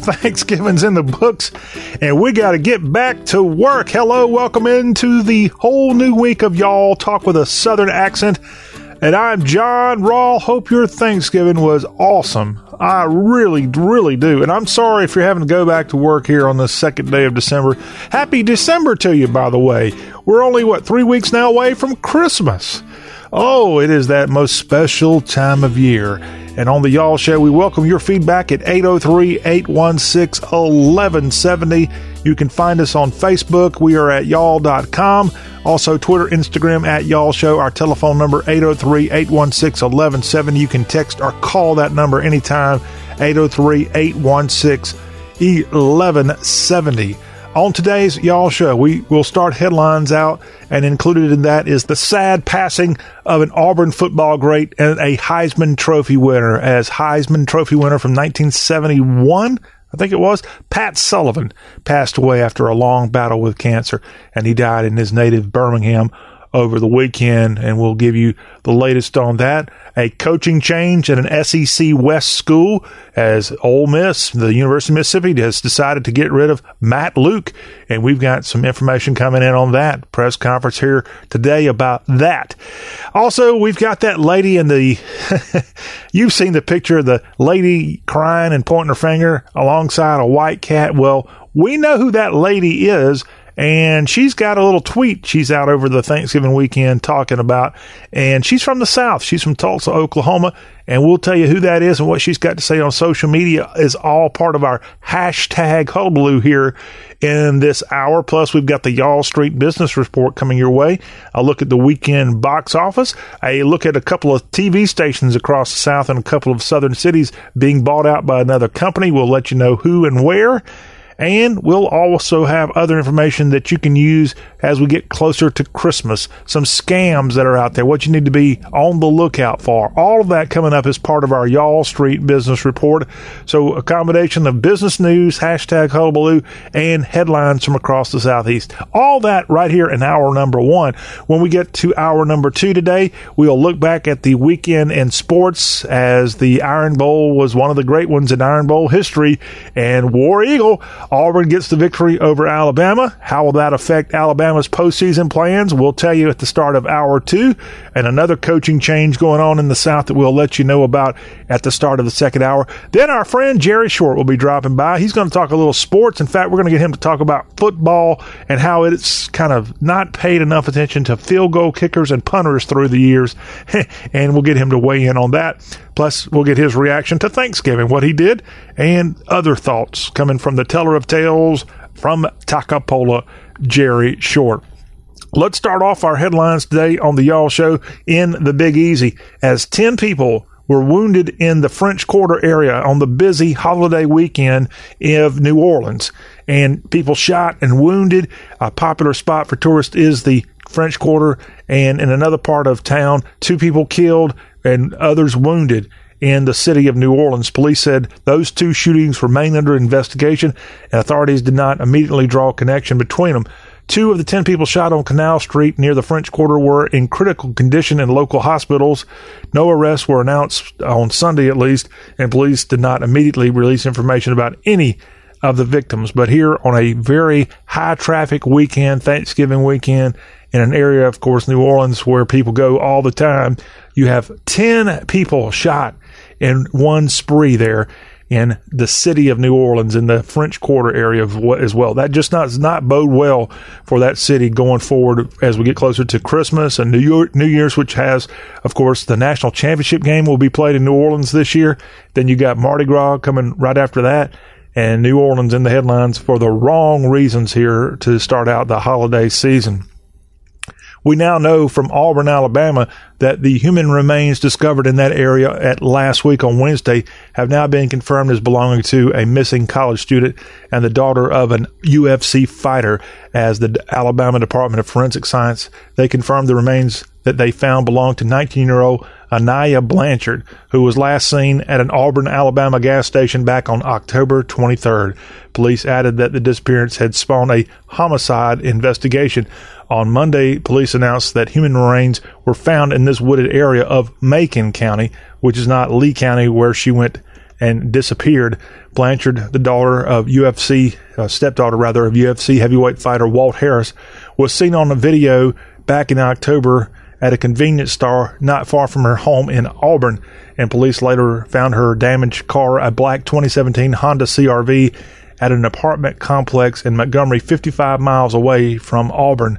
Thanksgiving's in the books, and we got to get back to work. Hello, welcome into the whole new week of Y'all Talk with a Southern Accent. And I'm John Rawl. Hope your Thanksgiving was awesome. I really, really do. And I'm sorry if you're having to go back to work here on the second day of December. Happy December to you, by the way. We're only, what, three weeks now away from Christmas. Oh, it is that most special time of year. And on the Y'all Show, we welcome your feedback at 803 816 1170. You can find us on Facebook. We are at y'all.com. Also, Twitter, Instagram at Y'all Show. Our telephone number 803 816 1170. You can text or call that number anytime 803 816 1170. On today's Y'all Show, we will start headlines out, and included in that is the sad passing of an Auburn football great and a Heisman Trophy winner. As Heisman Trophy winner from 1971, I think it was, Pat Sullivan passed away after a long battle with cancer, and he died in his native Birmingham over the weekend, and we'll give you the latest on that. A coaching change at an SEC West school as Ole Miss, the University of Mississippi, has decided to get rid of Matt Luke, and we've got some information coming in on that. Press conference here today about that. Also, we've got that lady in the. you've seen the picture of the lady crying and pointing her finger alongside a white cat. Well, we know who that lady is and she's got a little tweet she's out over the Thanksgiving weekend talking about. And she's from the South. She's from Tulsa, Oklahoma. And we'll tell you who that is and what she's got to say on social media is all part of our hashtag hullabaloo here in this hour. Plus, we've got the Y'all Street Business Report coming your way. A look at the weekend box office. A look at a couple of TV stations across the South and a couple of southern cities being bought out by another company. We'll let you know who and where. And we'll also have other information that you can use as we get closer to Christmas. Some scams that are out there, what you need to be on the lookout for. All of that coming up as part of our Y'all Street Business Report. So a combination of business news, hashtag hullabaloo, and headlines from across the Southeast. All that right here in hour number one. When we get to hour number two today, we'll look back at the weekend in sports as the Iron Bowl was one of the great ones in Iron Bowl history and War Eagle Auburn gets the victory over Alabama. How will that affect Alabama's postseason plans? We'll tell you at the start of hour two. And another coaching change going on in the South that we'll let you know about at the start of the second hour. Then our friend Jerry Short will be dropping by. He's going to talk a little sports. In fact, we're going to get him to talk about football and how it's kind of not paid enough attention to field goal kickers and punters through the years. and we'll get him to weigh in on that. Plus, we'll get his reaction to Thanksgiving, what he did, and other thoughts coming from the teller of tales from Takapola, Jerry Short. Let's start off our headlines today on the Y'all Show in the Big Easy as 10 people were wounded in the French Quarter area on the busy holiday weekend of New Orleans. And people shot and wounded. A popular spot for tourists is the French Quarter. And in another part of town, two people killed and others wounded in the city of New Orleans. Police said those two shootings remain under investigation, and authorities did not immediately draw a connection between them. Two of the 10 people shot on Canal Street near the French Quarter were in critical condition in local hospitals. No arrests were announced on Sunday, at least, and police did not immediately release information about any of the victims. But here on a very high traffic weekend, Thanksgiving weekend, in an area, of course, New Orleans, where people go all the time, you have 10 people shot in one spree there in the city of New Orleans in the French Quarter area as well. That just not, not bode well for that city going forward as we get closer to Christmas and New, York, New Year's, which has, of course, the national championship game will be played in New Orleans this year. Then you got Mardi Gras coming right after that. And New Orleans in the headlines for the wrong reasons here to start out the holiday season. We now know from Auburn, Alabama, that the human remains discovered in that area at last week on Wednesday have now been confirmed as belonging to a missing college student and the daughter of an UFC fighter. As the Alabama Department of Forensic Science, they confirmed the remains that they found belonged to 19 year old Aniah Blanchard, who was last seen at an Auburn, Alabama gas station back on October 23rd. Police added that the disappearance had spawned a homicide investigation. On Monday, police announced that human remains were found in this wooded area of Macon County, which is not Lee County where she went and disappeared. Blanchard, the daughter of UFC, uh, stepdaughter rather, of UFC heavyweight fighter Walt Harris, was seen on a video back in October at a convenience store not far from her home in Auburn, and police later found her damaged car, a black 2017 Honda CRV, at an apartment complex in Montgomery, 55 miles away from Auburn.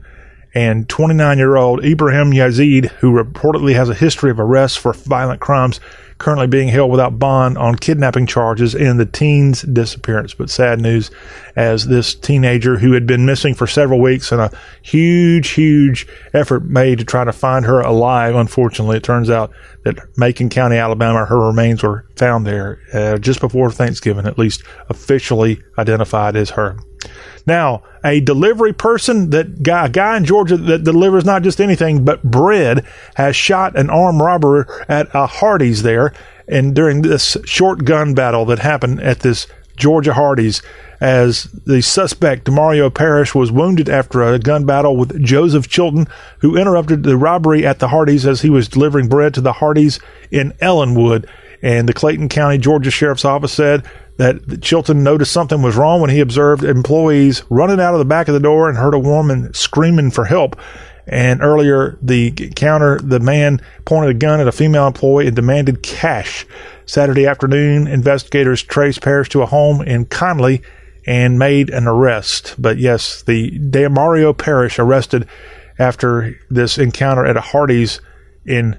And 29 year old Ibraheem Yazeed, who reportedly has a history of arrests for violent crimes, currently being held without bond on kidnapping charges in the teen's disappearance. But sad news as this teenager who had been missing for several weeks and a huge, huge effort made to try to find her alive. Unfortunately, it turns out that Macon County, Alabama, her remains were found there uh, just before Thanksgiving, at least officially identified as her. Now, a delivery person that guy, a guy in Georgia that delivers not just anything but bread has shot an armed robber at a Hardee's there, and during this short gun battle that happened at this Georgia Hardee's, as the suspect Demario Parrish was wounded after a gun battle with Joseph Chilton, who interrupted the robbery at the Hardee's as he was delivering bread to the Hardee's in Ellenwood. And the Clayton County, Georgia Sheriff's Office said that Chilton noticed something was wrong when he observed employees running out of the back of the door and heard a woman screaming for help. And earlier, the counter, the man pointed a gun at a female employee and demanded cash. Saturday afternoon, investigators traced Parrish to a home in Conley and made an arrest. But yes, the Demario Parrish arrested after this encounter at a Hardee's in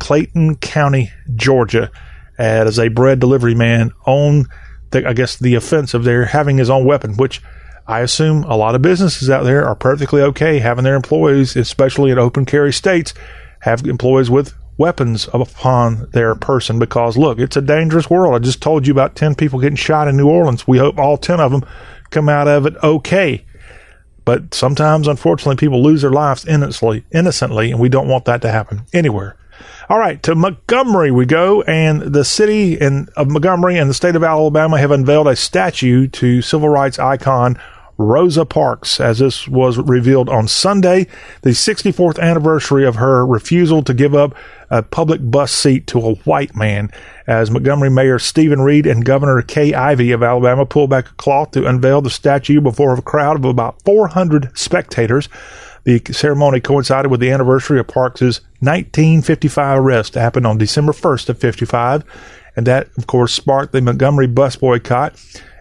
Clayton County, Georgia, as a bread delivery man on the, I guess the offense of their having his own weapon, which I assume a lot of businesses out there are perfectly okay having their employees, especially in open carry states, have employees with weapons upon their person because look, it's a dangerous world. I just told you about 10 people getting shot in New Orleans. We hope all 10 of them come out of it okay. But sometimes, unfortunately, people lose their lives innocently, innocently, and we don't want that to happen anywhere. All right, to Montgomery we go, and the city in, of Montgomery and the state of Alabama have unveiled a statue to civil rights icon Rosa Parks, as this was revealed on Sunday, the 64th anniversary of her refusal to give up a public bus seat to a white man, as Montgomery Mayor Steven Reed and Governor Kay Ivey of Alabama pulled back a cloth to unveil the statue before a crowd of about 400 spectators. The ceremony coincided with the anniversary of Parks's 1955 arrest. Happened on December 1st of 55, and that, of course, sparked the Montgomery bus boycott.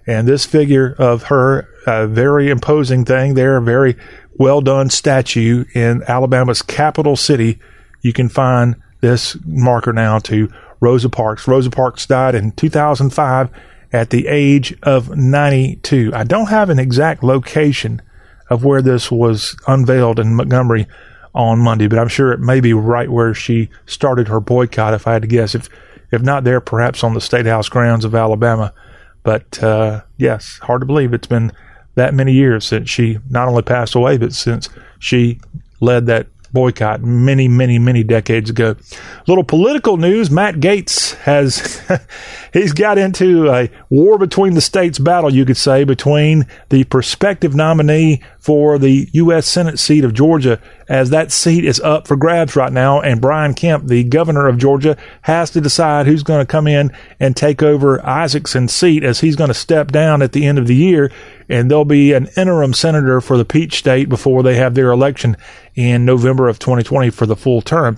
And this figure of her, a very imposing thing there, a very well done statue in Alabama's capital city. You can find this marker now to Rosa Parks. Rosa Parks died in 2005 at the age of 92. I don't have an exact location of where this was unveiled in Montgomery on Monday, but I'm sure it may be right where she started her boycott, if I had to guess. If if not there, perhaps on the State House grounds of Alabama. But uh, yes, hard to believe it's been that many years since she not only passed away, but since she led that boycott many, many, many decades ago. Little political news: Matt Gaetz has he's got into a war between the states battle, you could say, between the prospective nominee for the U.S. Senate seat of Georgia, as that seat is up for grabs right now, and Brian Kemp, the governor of Georgia, has to decide who's going to come in and take over Isakson's seat as he's going to step down at the end of the year and there'll be an interim senator for the Peach State before they have their election in November of 2020 for the full term.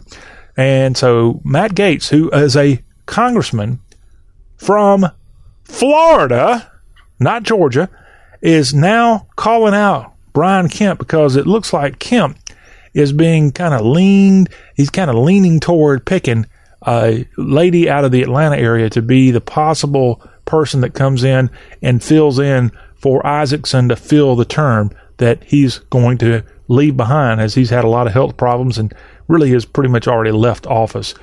And so Matt Gaetz, who is a congressman from Florida, not Georgia, is now calling out Brian Kemp because it looks like Kemp is being kind of leaned, he's kind of leaning toward picking a lady out of the Atlanta area to be the possible person that comes in and fills in for Isakson to fill the term that he's going to leave behind as he's had a lot of health problems and really has pretty much already left office.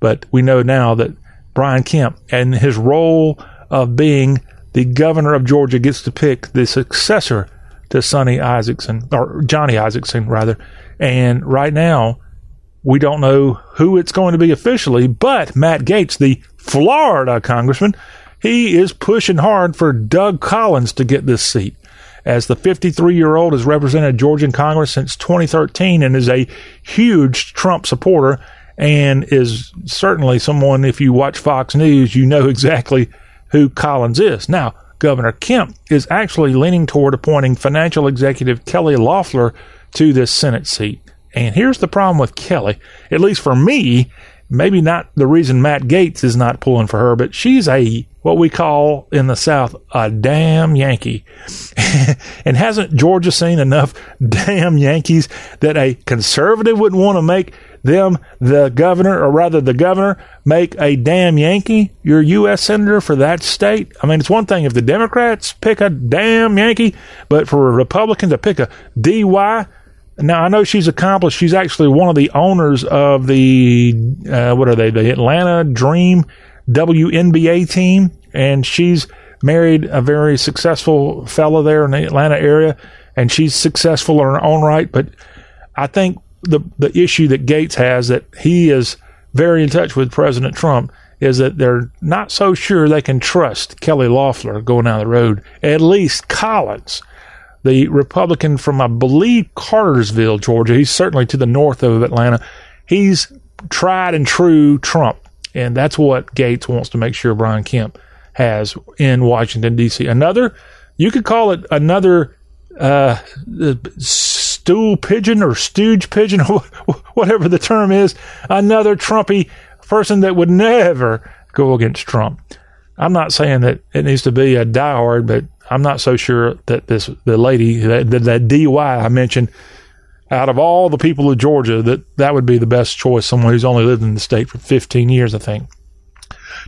But we know now that Brian Kemp and his role of being the governor of Georgia gets to pick the successor to Sonny Isakson, or Johnny Isakson, rather. And right now, we don't know who it's going to be officially, but Matt Gaetz, the Florida congressman, he is pushing hard for Doug Collins to get this seat. As the 53 year old has represented Georgia in Congress since 2013 and is a huge Trump supporter and is certainly someone, if you watch Fox News, you know exactly who Collins is. Now, Governor Kemp is actually leaning toward appointing financial executive Kelly Loeffler to this Senate seat. And here's the problem with Kelly, at least for me, maybe not the reason Matt Gaetz is not pulling for her, but she's a what we call in the South a damn Yankee. and hasn't Georgia seen enough damn Yankees that a conservative wouldn't want to make them the governor, or rather the governor, make a damn Yankee your U.S. senator for that state? I mean, it's one thing if the Democrats pick a damn Yankee, but for a Republican to pick a DY, now I know she's accomplished. She's actually one of the owners of the uh, what are they? The Atlanta Dream WNBA team, and she's married a very successful fellow there in the Atlanta area, and she's successful in her own right. But I think the the issue that Gaetz has that he is very in touch with President Trump is that they're not so sure they can trust Kelly Loeffler going down the road. At least Collins the Republican from, I believe, Cartersville, Georgia. He's certainly to the north of Atlanta. He's tried and true Trump. And that's what Gaetz wants to make sure Brian Kemp has in Washington, D.C. Another, you could call it another uh, stool pigeon or stooge pigeon, or whatever the term is, another Trumpy person that would never go against Trump. I'm not saying that it needs to be a diehard, but I'm not so sure that this the lady that, that DUI I mentioned out of all the people of Georgia that that would be the best choice. Someone who's only lived in the state for 15 years, I think.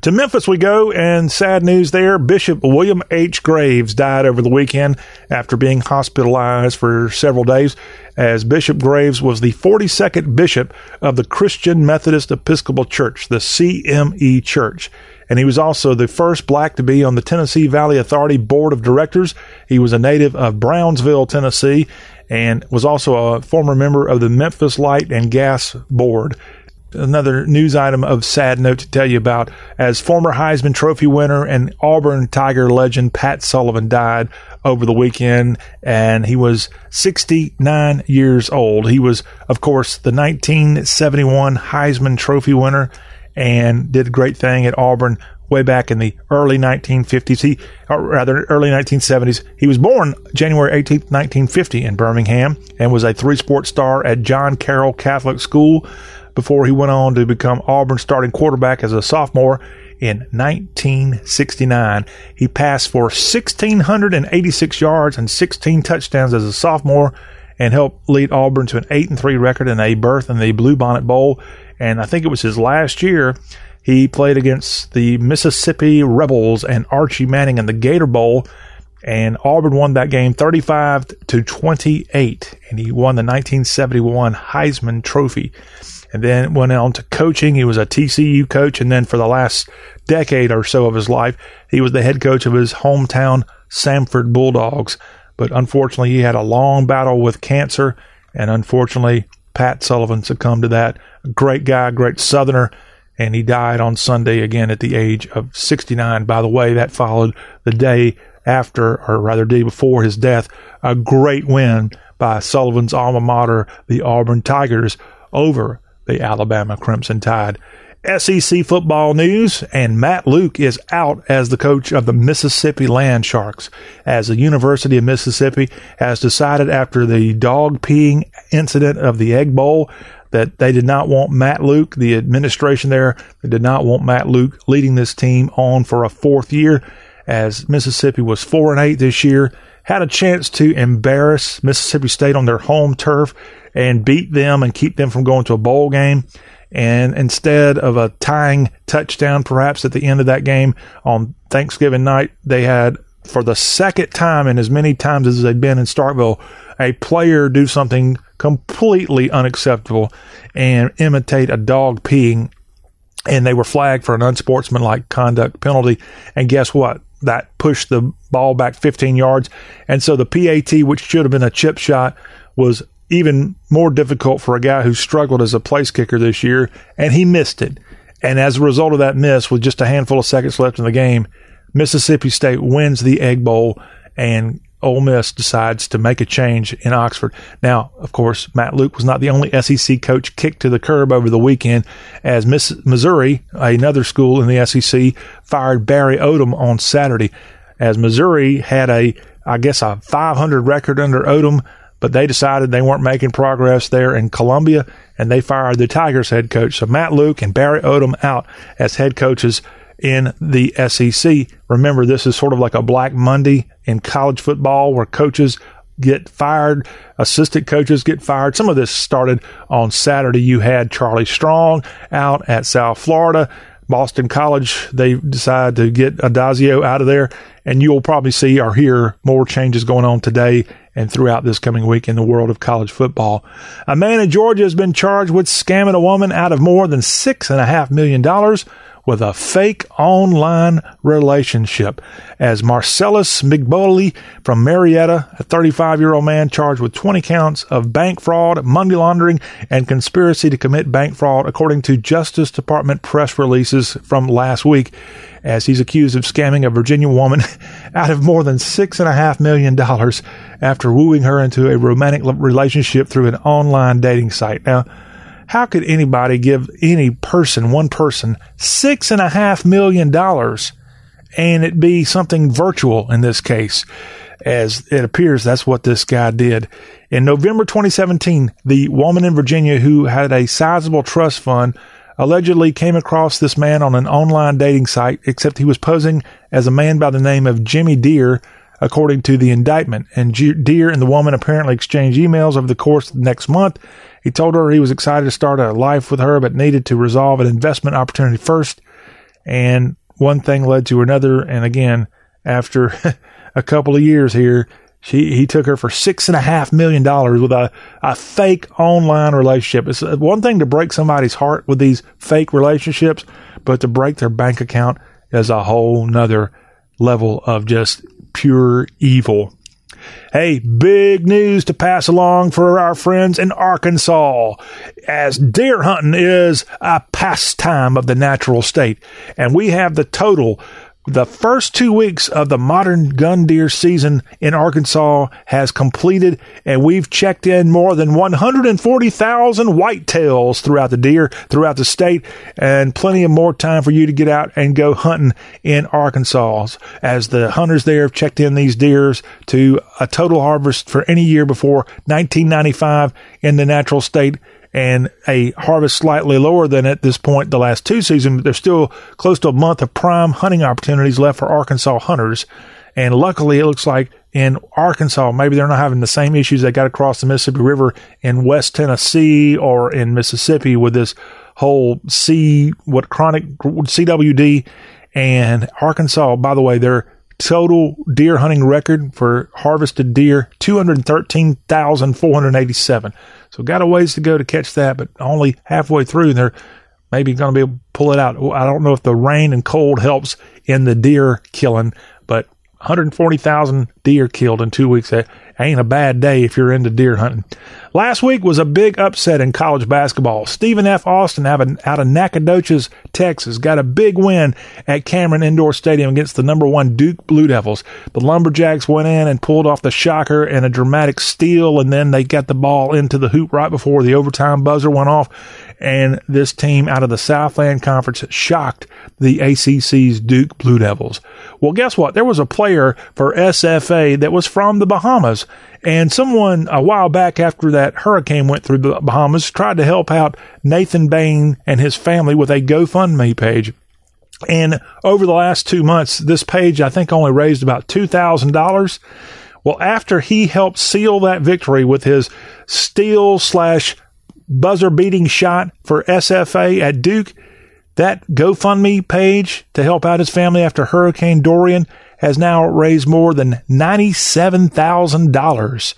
To Memphis we go, and sad news there. Bishop William H. Graves died over the weekend after being hospitalized for several days, as Bishop Graves was the 42nd bishop of the Christian Methodist Episcopal Church, the CME Church and he was also the first black to be on the Tennessee Valley Authority Board of Directors. He was a native of Brownsville, Tennessee, and was also a former member of the Memphis Light and Gas Board. Another news item of sad note to tell you about as former Heisman Trophy winner and Auburn Tiger legend Pat Sullivan died over the weekend, and he was 69 years old. He was, of course, the 1971 Heisman Trophy winner and did a great thing at Auburn way back in the early 1950s. He, or rather, early 1970s. He was born January 18, 1950 in Birmingham and was a three sport star at John Carroll Catholic School before he went on to become Auburn's starting quarterback as a sophomore in 1969. He passed for 1,686 yards and 16 touchdowns as a sophomore and helped lead Auburn to an 8 and 3 record and a berth in the Bluebonnet Bowl and I think it was his last year. He played against the Mississippi Rebels and Archie Manning in the Gator Bowl, and Auburn won that game 35 to 28, and he won the 1971 Heisman Trophy. And then went on to coaching. He was a TCU coach, and then for the last decade or so of his life, he was the head coach of his hometown Samford Bulldogs. But unfortunately, he had a long battle with cancer, and unfortunately, Pat Sullivan succumbed to that. Great guy, great Southerner, and he died on Sunday again at the age of 69. By the way, that followed the day after, or rather, day before his death, a great win by Sullivan's alma mater, the Auburn Tigers, over the Alabama Crimson Tide. SEC football news, and Matt Luke is out as the coach of the Mississippi Land Sharks, as the University of Mississippi has decided after the dog peeing incident of the Egg Bowl that they did not want Matt Luke, the administration there, they did not want Matt Luke leading this team on for a fourth year, as Mississippi was four and eight this year, had a chance to embarrass Mississippi State on their home turf and beat them and keep them from going to a bowl game and instead of a tying touchdown, perhaps at the end of that game on Thanksgiving night, they had, for the second time in as many times as they'd been in Starkville, a player do something completely unacceptable and imitate a dog peeing. And they were flagged for an unsportsmanlike conduct penalty. And guess what? That pushed the ball back 15 yards. And so the PAT, which should have been a chip shot, was even more difficult for a guy who struggled as a place kicker this year, and he missed it. And as a result of that miss, with just a handful of seconds left in the game, Mississippi State wins the Egg Bowl and Ole Miss decides to make a change in Oxford. Now, of course, Matt Luke was not the only SEC coach kicked to the curb over the weekend, as Miss Missouri, another school in the SEC, fired Barry Odom on Saturday, as Missouri had a, I guess, a 500 record under Odom, but they decided they weren't making progress there in Columbia, and they fired the Tigers head coach. So Matt Luke and Barry Odom out as head coaches in the SEC. Remember, this is sort of like a Black Monday in college football where coaches get fired, assistant coaches get fired. Some of this started on Saturday. You had Charlie Strong out at South Florida. Boston College, they decide to get Addazio out of there, and you'll probably see or hear more changes going on today and throughout this coming week in the world of college football. A man in Georgia has been charged with scamming a woman out of more than six and a half million dollars with a fake online relationship. As Marcellus Migboli from Marietta, a 35 year old man charged with 20 counts of bank fraud, money laundering, and conspiracy to commit bank fraud, according to Justice Department press releases from last week, as he's accused of scamming a Virginia woman out of more than $6.5 million after wooing her into a romantic relationship through an online dating site. Now, how could anybody give any person, one person, six and a half million dollars and it be something virtual in this case? As it appears, that's what this guy did. In November 2017, the woman in Virginia who had a sizable trust fund allegedly came across this man on an online dating site, except he was posing as a man by the name of Jimmy Deere, according to the indictment. And Deer and the woman apparently exchanged emails over the course of the next month he told her he was excited to start a life with her, but needed to resolve an investment opportunity first. And one thing led to another. And again, after a couple of years here, she he took her for six and a half million dollars with a, a fake online relationship. It's uh, one thing to break somebody's heart with these fake relationships, but to break their bank account is a whole nother level of just pure evil. Hey, big news to pass along for our friends in Arkansas, as deer hunting is a pastime of the natural state. And we have the total the first two weeks of the modern gun deer season in Arkansas has completed, and we've checked in more than 140,000 whitetails throughout the deer, throughout the state, and plenty of more time for you to get out and go hunting in Arkansas. As the hunters there have checked in these deers to a total harvest for any year before 1995 in the natural state and a harvest slightly lower than at this point the last two seasons, but there's still close to a month of prime hunting opportunities left for Arkansas hunters. And luckily, it looks like in Arkansas, maybe they're not having the same issues they got across the Mississippi River in West Tennessee or in Mississippi with this whole C, what chronic CWD and Arkansas. By the way, their total deer hunting record for harvested deer, 213,487. So got a ways to go to catch that, but only halfway through, and they're maybe going to be able to pull it out. I don't know if the rain and cold helps in the deer killing, but 140,000 deer killed in two weeks. That ain't a bad day if you're into deer hunting. Last week was a big upset in college basketball. Stephen F. Austin out of Nacogdoches, Texas, got a big win at Cameron Indoor Stadium against the number one Duke Blue Devils. The Lumberjacks went in and pulled off the shocker and a dramatic steal, and then they got the ball into the hoop right before the overtime buzzer went off. And this team out of the Southland Conference shocked the ACC's Duke Blue Devils. Well, guess what? There was a player for SFA that was from the Bahamas and someone a while back after that hurricane went through the Bahamas tried to help out Nathan Bain and his family with a GoFundMe page. And over the last two months, this page, I think, only raised about $2,000. Well, after he helped seal that victory with his steal slash buzzer beating shot for SFA at Duke, that GoFundMe page to help out his family after Hurricane Dorian has now raised more than $97,000,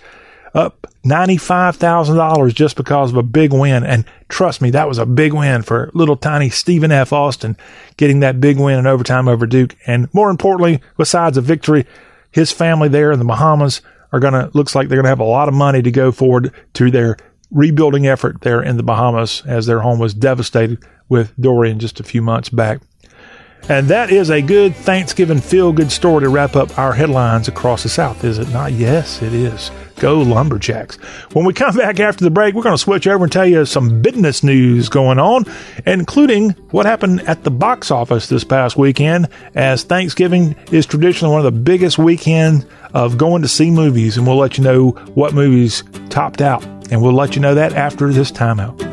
up $95,000 just because of a big win. And trust me, that was a big win for little tiny Stephen F. Austin getting that big win in overtime over Duke. And more importantly, besides a victory, his family there in the Bahamas are going to, looks like they're going to have a lot of money to go forward to their rebuilding effort there in the Bahamas as their home was devastated with Dorian just a few months back. And that is a good Thanksgiving feel good story to wrap up our headlines across the South, is it not? Yes, it is. Go Lumberjacks. When we come back after the break, we're going to switch over and tell you some business news going on, including what happened at the box office this past weekend, as Thanksgiving is traditionally one of the biggest weekends of going to see movies. And we'll let you know what movies topped out. And we'll let you know that after this timeout.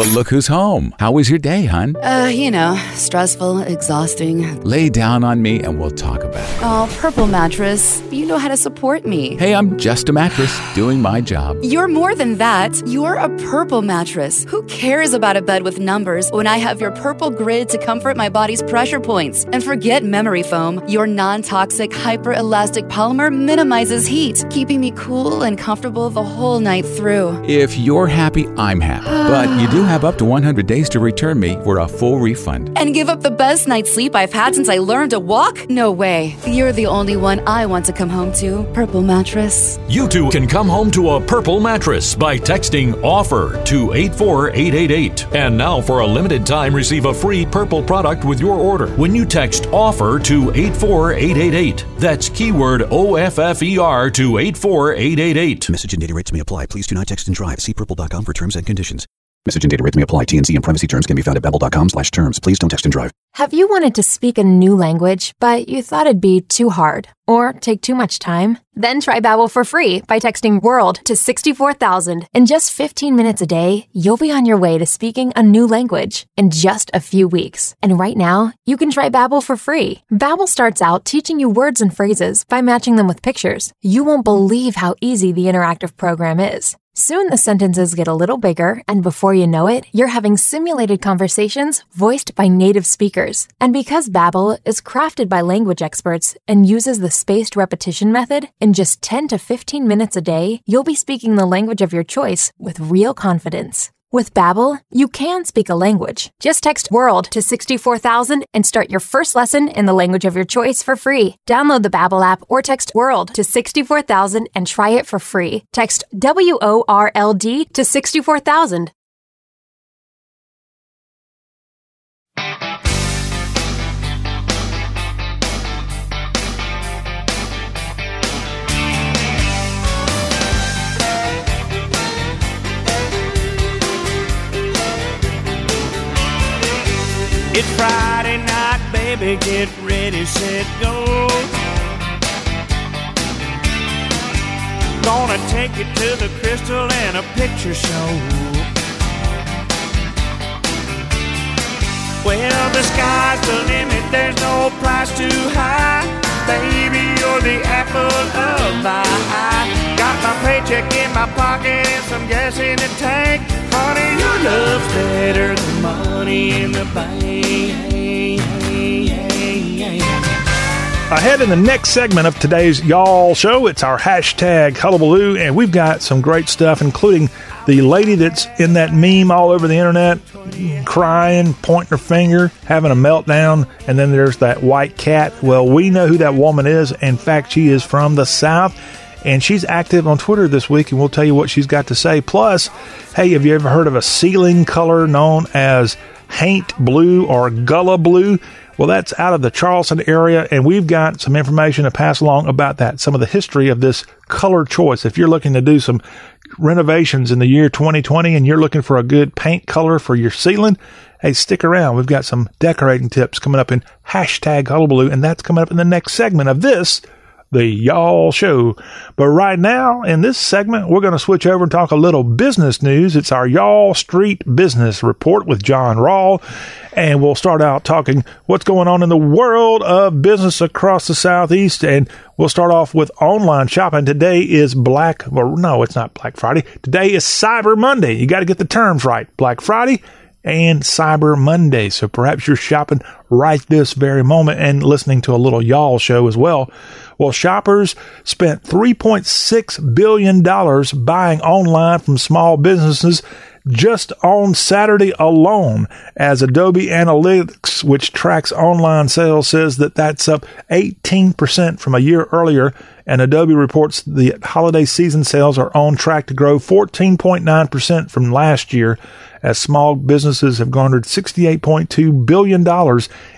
Well, look who's home. How was your day, hun? Uh, you know, stressful, exhausting. Lay down on me and we'll talk about it. Oh, Purple Mattress, you know how to support me. Hey, I'm just a mattress doing my job. You're more than that. You're a Purple Mattress. Who cares about a bed with numbers when I have your Purple Grid to comfort my body's pressure points? And forget memory foam. Your non toxic, hyper elastic polymer minimizes heat, keeping me cool and comfortable the whole night through. If you're happy, I'm happy. but you do have up to 100 days to return me for a full refund. And give up the best night's sleep I've had since I learned to walk? No way. You're the only one I want to come home to. Purple Mattress. You too can come home to a purple mattress by texting OFFER to 84888. And now, for a limited time, receive a free purple product with your order when you text OFFER to 84888. That's keyword O F F E R to 84888. Message and data rates may apply. Please do not text and drive. See purple.com for terms and conditions. Message and data rates may apply. TNC and privacy terms can be found at babbel.com slash terms. Please don't text and drive. Have you wanted to speak a new language, but you thought it'd be too hard or take too much time? Then try Babbel for free by texting WORLD to 64000. In just 15 minutes a day, you'll be on your way to speaking a new language in just a few weeks. And right now, you can try Babbel for free. Babbel starts out teaching you words and phrases by matching them with pictures. You won't believe how easy the interactive program is. Soon the sentences get a little bigger, and before you know it, you're having simulated conversations voiced by native speakers. And because Babbel is crafted by language experts and uses the spaced repetition method, in just 10 to 15 minutes a day, you'll be speaking the language of your choice with real confidence. With Babbel, you can speak a language. Just text WORLD to 64000 and start your first lesson in the language of your choice for free. Download the Babbel app or text WORLD to 64000 and try it for free. Text W O R L D to 64000. It's Friday night, baby, get ready, set, go. Gonna take you to the crystal and a picture show. Well, the sky's the limit, there's no price too high. Baby, you're the apple of my eye. Got my paycheck in my pocket and some gas in the tank. Honey, your love's better than money in the bank. Ahead in the next segment of today's Y'all Show, it's our hashtag Hullabaloo, and we've got some great stuff, including the lady that's in that meme all over the internet, crying, pointing her finger, having a meltdown, and then there's that white cat. Well, we know who that woman is. In fact, she is from the South, and she's active on Twitter this week, and we'll tell you what she's got to say. Plus, hey, have you ever heard of a ceiling color known as Haint Blue or Gullah Blue? Well, that's out of the Charleston area, and we've got some information to pass along about that, some of the history of this color choice. If you're looking to do some renovations in the year 2020 and you're looking for a good paint color for your ceiling, hey, stick around. We've got some decorating tips coming up in hashtag hullabaloo, and that's coming up in the next segment of this the Y'all Show. But right now, in this segment, we're going to switch over and talk a little business news. It's our Y'all Street Business Report with John Rawl. And we'll start out talking what's going on in the world of business across the Southeast. And we'll start off with online shopping. Today is Black, well, no, it's not Black Friday. Today is Cyber Monday. You got to get the terms right. Black Friday and Cyber Monday. So perhaps you're shopping right this very moment and listening to a little y'all show as well. Well, shoppers spent $3.6 billion buying online from small businesses just on Saturday alone, as Adobe Analytics, which tracks online sales, says that that's up 18% from a year earlier. And Adobe reports the holiday season sales are on track to grow 14.9% from last year as small businesses have garnered $68.2 billion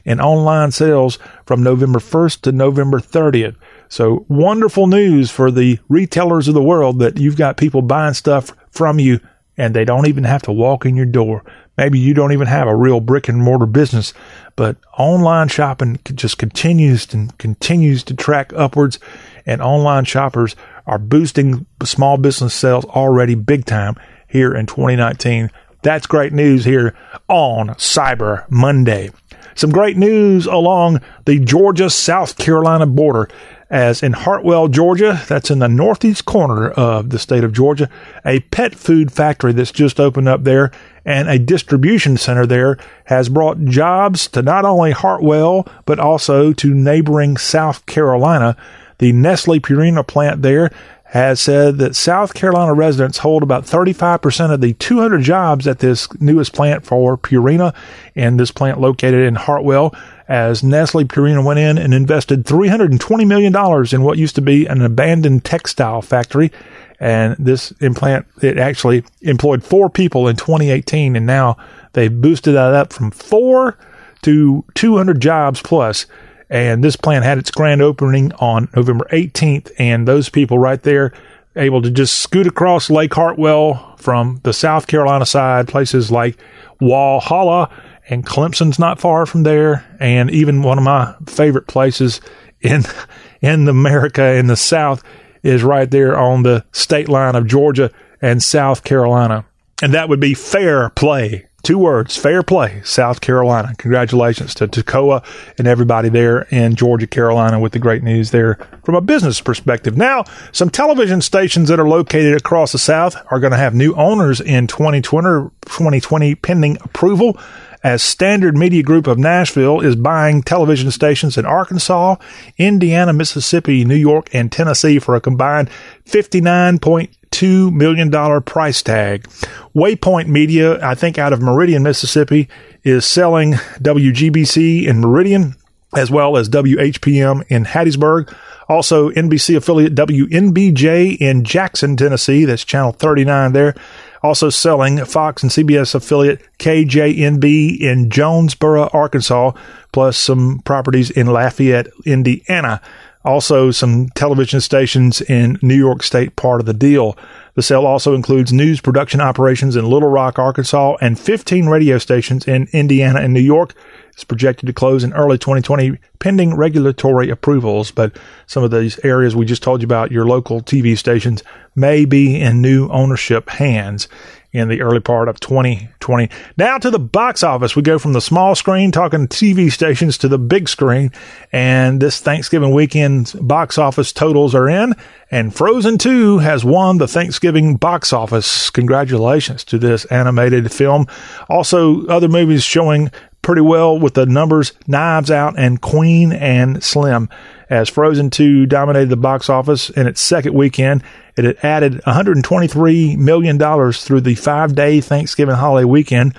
in online sales from November 1st to November 30th. So wonderful news for the retailers of the world that you've got people buying stuff from you and they don't even have to walk in your door. Maybe you don't even have a real brick and mortar business, but online shopping just continues and continues to track upwards and online shoppers are boosting small business sales already big time here in 2019. That's great news here on Cyber Monday. Some great news along the Georgia South Carolina border as in Hartwell, Georgia, that's in the northeast corner of the state of Georgia, a pet food factory that's just opened up there and a distribution center there has brought jobs to not only Hartwell, but also to neighboring South Carolina. The Nestle Purina plant there has said that South Carolina residents hold about 35% of the 200 jobs at this newest plant for Purina, and this plant located in Hartwell as Nestle Purina went in and invested $320 million in what used to be an abandoned textile factory. And this implant, it actually employed four people in 2018, and now they've boosted that up from four to 200 jobs plus. And this plant had its grand opening on November 18th, and those people right there able to just scoot across Lake Hartwell from the South Carolina side, places like Walhalla and Clemson's not far from there, and even one of my favorite places in in America in the South is right there on the state line of Georgia and South Carolina, and that would be fair play. Two words, fair play, South Carolina. Congratulations to Toccoa and everybody there in Georgia, Carolina with the great news there from a business perspective. Now, some television stations that are located across the South are going to have new owners in 2020, 2020 pending approval as Standard Media Group of Nashville is buying television stations in Arkansas, Indiana, Mississippi, New York, and Tennessee for a combined $59.2 million price tag. Waypoint Media, I think out of Meridian, Mississippi, is selling WGBC in Meridian as well as WHPM in Hattiesburg. Also, NBC affiliate WNBJ in Jackson, Tennessee. That's channel 39 there also selling Fox and CBS affiliate KJNB in Jonesboro, Arkansas, plus some properties in Lafayette, Indiana. Also, some television stations in New York State part of the deal. The sale also includes news production operations in Little Rock, Arkansas, and 15 radio stations in Indiana and New York. It's projected to close in early 2020 pending regulatory approvals, but some of these areas we just told you about, your local TV stations, may be in new ownership hands in the early part of 2020. Now to the box office. We go from the small screen talking TV stations to the big screen. And this Thanksgiving weekend's box office totals are in. And Frozen 2 has won the Thanksgiving box office. Congratulations to this animated film. Also, other movies showing pretty well with the numbers Knives Out and Queen and Slim. As Frozen 2 dominated the box office in its second weekend, it had added $123 million through the five day Thanksgiving holiday weekend,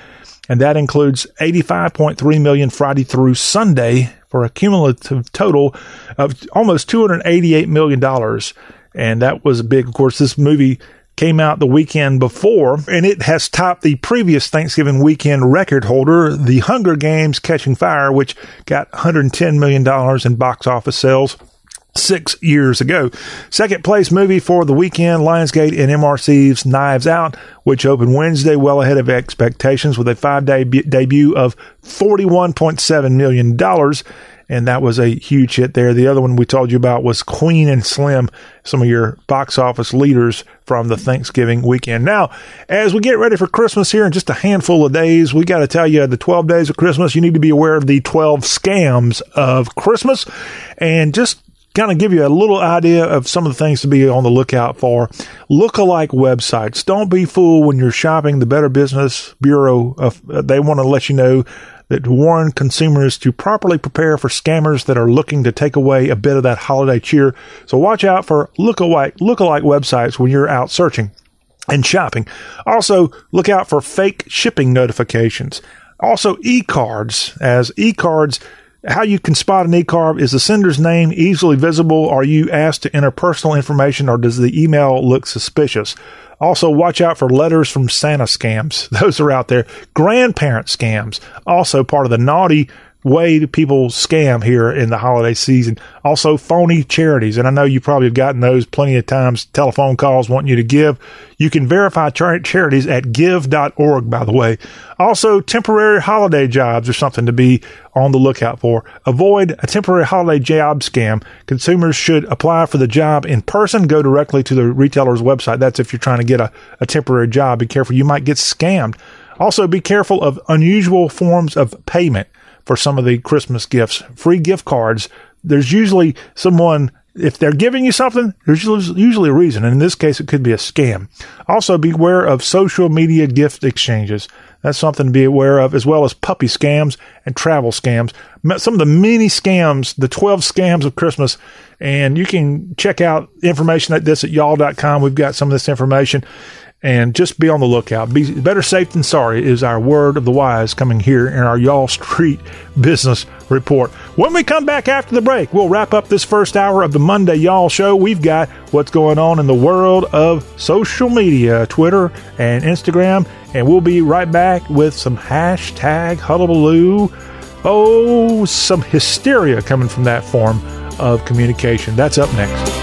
and that includes 85.3 million Friday through Sunday for a cumulative total of almost $288 million. And that was big. Of course, this movie came out the weekend before, and it has topped the previous Thanksgiving weekend record holder, The Hunger Games Catching Fire, which got $110 million in box office sales six years ago. Second place movie for the weekend, Lionsgate and MRC's Knives Out, which opened Wednesday well ahead of expectations with a five day debut of $41.7 million and that was a huge hit there. The other one we told you about was Queen and Slim, some of your box office leaders from the Thanksgiving weekend. Now, as we get ready for Christmas here in just a handful of days, we got to tell you the 12 days of Christmas, you need to be aware of the 12 scams of Christmas and just kind of give you a little idea of some of the things to be on the lookout for. Lookalike websites. Don't be fooled when you're shopping. The Better Business Bureau, they want to let you know that warn consumers to properly prepare for scammers that are looking to take away a bit of that holiday cheer. So watch out for lookalike, lookalike websites when you're out searching. and shopping. Also, look out for fake shipping notifications. Also, e-cards, as e-cards, how you can spot an e-card is the sender's name easily visible? Are you asked to enter personal information or does the email look suspicious? Also, watch out for letters from Santa scams. Those are out there. Grandparent scams, also part of the naughty way people scam here in the holiday season. Also, phony charities. And I know you probably have gotten those plenty of times, telephone calls wanting you to give. You can verify char- charities at give.org, by the way. Also, temporary holiday jobs are something to be on the lookout for. Avoid a temporary holiday job scam. Consumers should apply for the job in person. Go directly to the retailer's website. That's if you're trying to get a, a temporary job. Be careful. You might get scammed. Also, be careful of unusual forms of payment for some of the Christmas gifts. Free gift cards. There's usually someone, if they're giving you something, there's usually a reason. And in this case, it could be a scam. Also, beware of social media gift exchanges. That's something to be aware of, as well as puppy scams and travel scams. Some of the many scams, the 12 scams of Christmas. And you can check out information like this at y'all.com. We've got some of this information and just be on the lookout. Be better safe than sorry is our word of the wise coming here in our Y'all Street Business Report. When we come back after the break, we'll wrap up this first hour of the Monday Y'all Show. We've got what's going on in the world of social media, Twitter and Instagram, and we'll be right back with some hashtag hullabaloo. Oh, some hysteria coming from that form of communication. That's up next.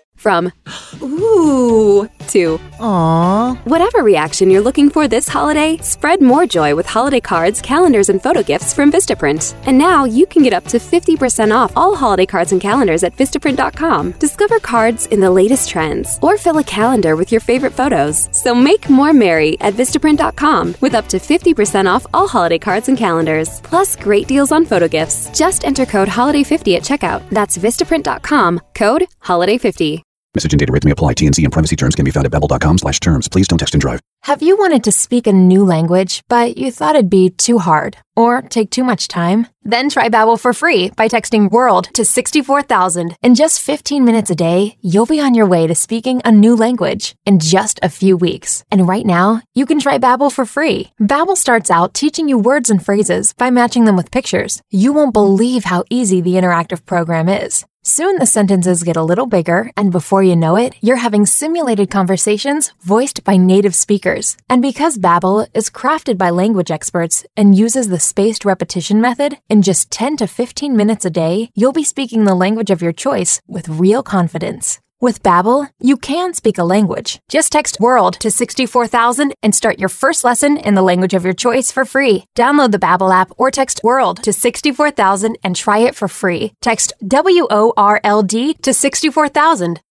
From ooh to aww. Whatever reaction you're looking for this holiday, spread more joy with holiday cards, calendars, and photo gifts from Vistaprint. And now you can get up to 50% off all holiday cards and calendars at Vistaprint.com. Discover cards in the latest trends or fill a calendar with your favorite photos. So make more merry at Vistaprint.com with up to 50% off all holiday cards and calendars. Plus great deals on photo gifts. Just enter code HOLIDAY50 at checkout. That's Vistaprint.com, code HOLIDAY50. Message and data rates may apply. TNC and privacy terms can be found at babbel.com slash terms. Please don't text and drive. Have you wanted to speak a new language, but you thought it'd be too hard or take too much time? Then try Babbel for free by texting WORLD to 64000. In just 15 minutes a day, you'll be on your way to speaking a new language in just a few weeks. And right now, you can try Babbel for free. Babbel starts out teaching you words and phrases by matching them with pictures. You won't believe how easy the interactive program is. Soon the sentences get a little bigger, and before you know it, you're having simulated conversations voiced by native speakers. And because Babbel is crafted by language experts and uses the spaced repetition method, in just 10 to 15 minutes a day, you'll be speaking the language of your choice with real confidence. With Babbel, you can speak a language. Just text WORLD to 64000 and start your first lesson in the language of your choice for free. Download the Babbel app or text WORLD to 64000 and try it for free. Text W O R L D to 64000.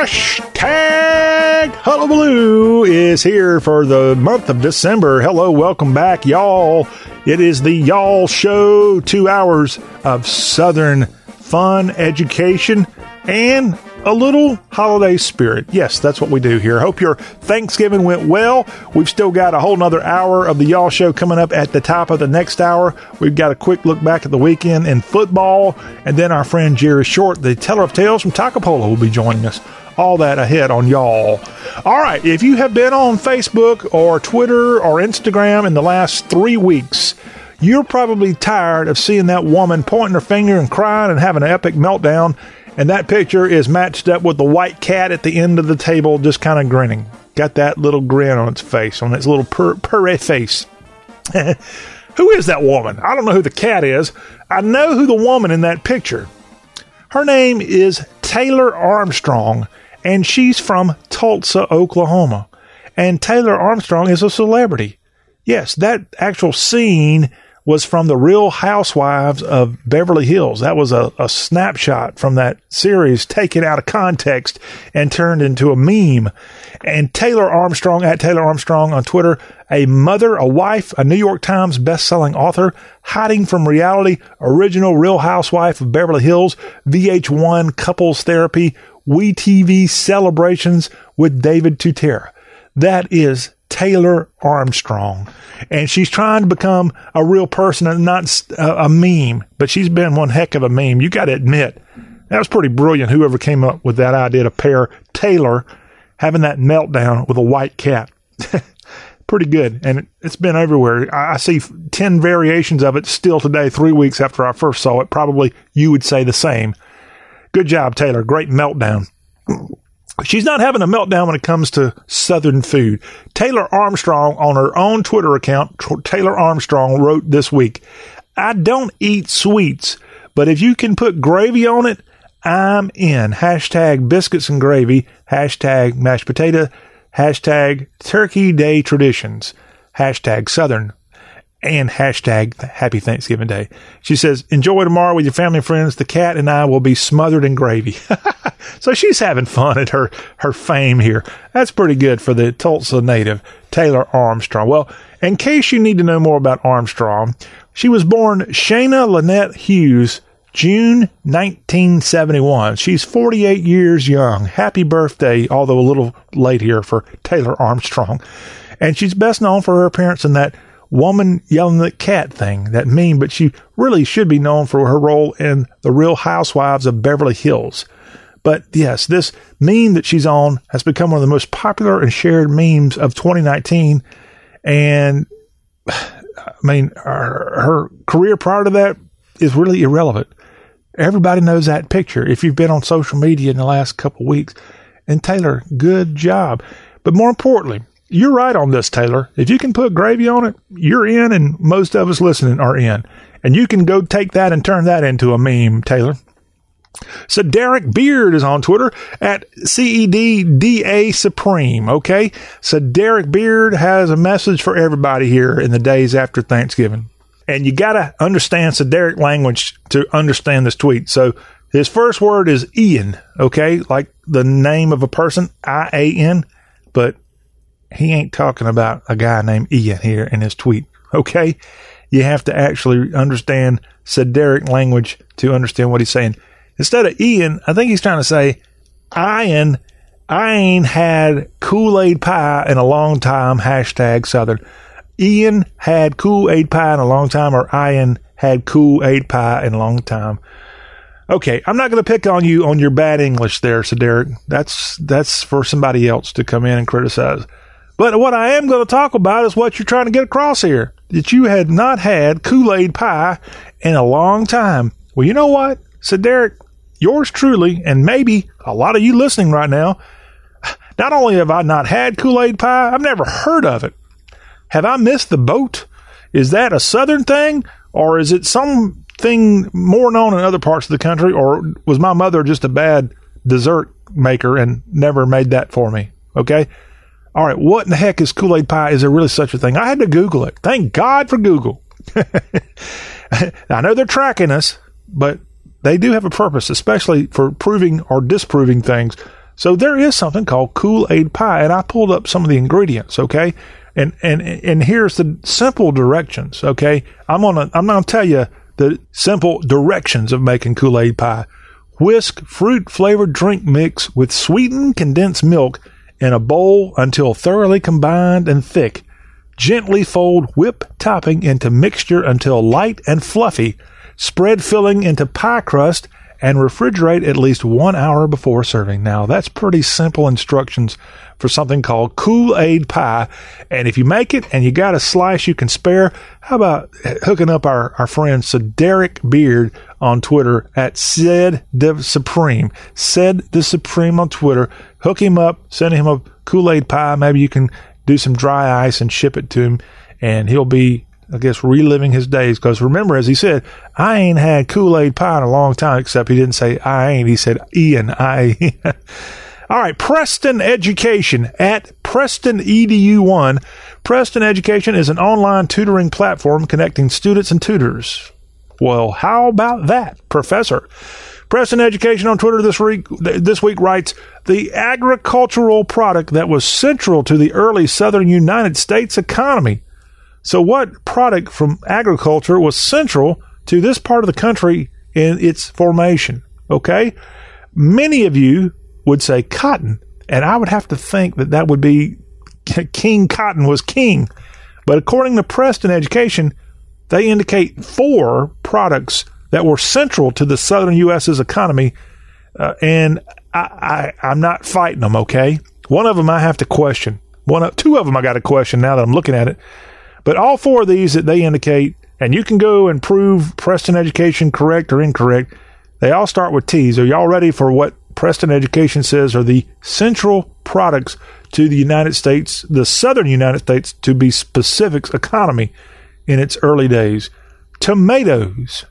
Hashtag Hullabaloo is here for the month of December. Hello, welcome back, y'all. It is the Y'all Show, two hours of Southern fun, education, and a little holiday spirit. Yes, that's what we do here. Hope your Thanksgiving went well. We've still got a whole nother hour of the Y'all Show coming up at the top of the next hour. We've got a quick look back at the weekend in football, and then our friend Jerry Short, the teller of tales from Toccopola, will be joining us. All that ahead on y'all. All right, if you have been on Facebook or Twitter or Instagram in the last three weeks, you're probably tired of seeing that woman pointing her finger and crying and having an epic meltdown. And that picture is matched up with the white cat at the end of the table, just kind of grinning. Got that little grin on its face, on its little pur- face. Who is that woman? I don't know who the cat is. I know who the woman in that picture. Her name is Taylor Armstrong, and she's from Tulsa, Oklahoma. And Taylor Armstrong is a celebrity. Yes, that actual scene was from the Real Housewives of Beverly Hills. That was a, a snapshot from that series taken out of context and turned into a meme. And Taylor Armstrong, at Taylor Armstrong on Twitter, a mother, a wife, a New York Times best-selling author, hiding from reality, original Real Housewife of Beverly Hills, VH1 couples therapy, WeTV celebrations with David Tutera. That is Taylor Armstrong. And she's trying to become a real person and not a, meme, but she's been one heck of a meme. You got to admit, that was pretty brilliant. Whoever came up with that idea to pair Taylor having that meltdown with a white cat. pretty good. And it's been everywhere. I see 10 variations of it still today, three weeks after I first saw it. Probably you would say the same. Good job, Taylor. Great meltdown. She's not having a meltdown when it comes to Southern food. Taylor Armstrong, on her own Twitter account, Taylor Armstrong wrote this week, I don't eat sweets, but if you can put gravy on it, I'm in. Hashtag biscuits and gravy, hashtag mashed potato, hashtag turkey day traditions, hashtag Southern and hashtag happy Thanksgiving Day. She says, enjoy tomorrow with your family and friends. The cat and I will be smothered in gravy. so she's having fun at her, her fame here. That's pretty good for the Tulsa native, Taylor Armstrong. Well, in case you need to know more about Armstrong, she was born Shana Lynette Hughes, June 1971. She's 48 years young. Happy birthday, although a little late here for Taylor Armstrong. And she's best known for her appearance in that woman yelling at cat thing, that meme, but she really should be known for her role in The Real Housewives of Beverly Hills. But yes, this meme that she's on has become one of the most popular and shared memes of 2019. And I mean, her, her career prior to that is really irrelevant. Everybody knows that picture if you've been on social media in the last couple weeks. And Taylor, good job. But more importantly, you're right on this, Taylor. If you can put gravy on it, you're in, and most of us listening are in. And you can go take that and turn that into a meme, Taylor. So Derek Beard is on Twitter at CEDDA Supreme. Okay. So Derek Beard has a message for everybody here in the days after Thanksgiving. And you got to understand Derek language to understand this tweet. So his first word is Ian. Okay. Like the name of a person, I A N. But he ain't talking about a guy named Ian here in his tweet. Okay. You have to actually understand Sederic language to understand what he's saying. Instead of Ian, I think he's trying to say, Ian, I ain't had Kool-Aid pie in a long time, hashtag Southern. Ian had Kool-Aid pie in a long time, or Ian had Kool-Aid pie in a long time. Okay, I'm not going to pick on you on your bad English there, Sederic. That's that's for somebody else to come in and criticize. But what I am going to talk about is what you're trying to get across here that you had not had Kool Aid pie in a long time. Well, you know what? So, Derek, yours truly, and maybe a lot of you listening right now, not only have I not had Kool Aid pie, I've never heard of it. Have I missed the boat? Is that a southern thing, or is it something more known in other parts of the country, or was my mother just a bad dessert maker and never made that for me? Okay. All right, what in the heck is Kool Aid pie? Is there really such a thing? I had to Google it. Thank God for Google. I know they're tracking us, but they do have a purpose, especially for proving or disproving things. So there is something called Kool Aid pie, and I pulled up some of the ingredients. Okay, and and and here's the simple directions. Okay, I'm gonna I'm gonna tell you the simple directions of making Kool Aid pie. Whisk fruit flavored drink mix with sweetened condensed milk in a bowl until thoroughly combined and thick. Gently fold whip topping into mixture until light and fluffy. Spread filling into pie crust and refrigerate at least one hour before serving. Now, that's pretty simple instructions for something called Kool Aid pie. And if you make it and you got a slice you can spare, how about hooking up our, our friend Derek Beard on Twitter at said the Supreme, said the Supreme on Twitter. Hook him up, send him a Kool Aid pie. Maybe you can do some dry ice and ship it to him, and he'll be I guess reliving his days. Because remember, as he said, I ain't had Kool Aid pie in a long time. Except he didn't say I ain't. He said Ian. I. All right, Preston Education at Preston Edu One. Preston Education is an online tutoring platform connecting students and tutors. Well, how about that, Professor? Preston Education on Twitter this week this week writes the agricultural product that was central to the early southern United States economy. So what product from agriculture was central to this part of the country in its formation? Okay? Many of you would say cotton, and I would have to think that that would be King Cotton was king. But according to Preston Education, they indicate four products that were central to the southern U.S.'s economy, uh, and I, I, I'm not fighting them. Okay, one of them I have to question. One, two of them I got to question now that I'm looking at it. But all four of these that they indicate, and you can go and prove Preston Education correct or incorrect. They all start with T's. Are y'all ready for what Preston Education says are the central products to the United States, the southern United States, to be specifics, economy in its early days? Tomatoes,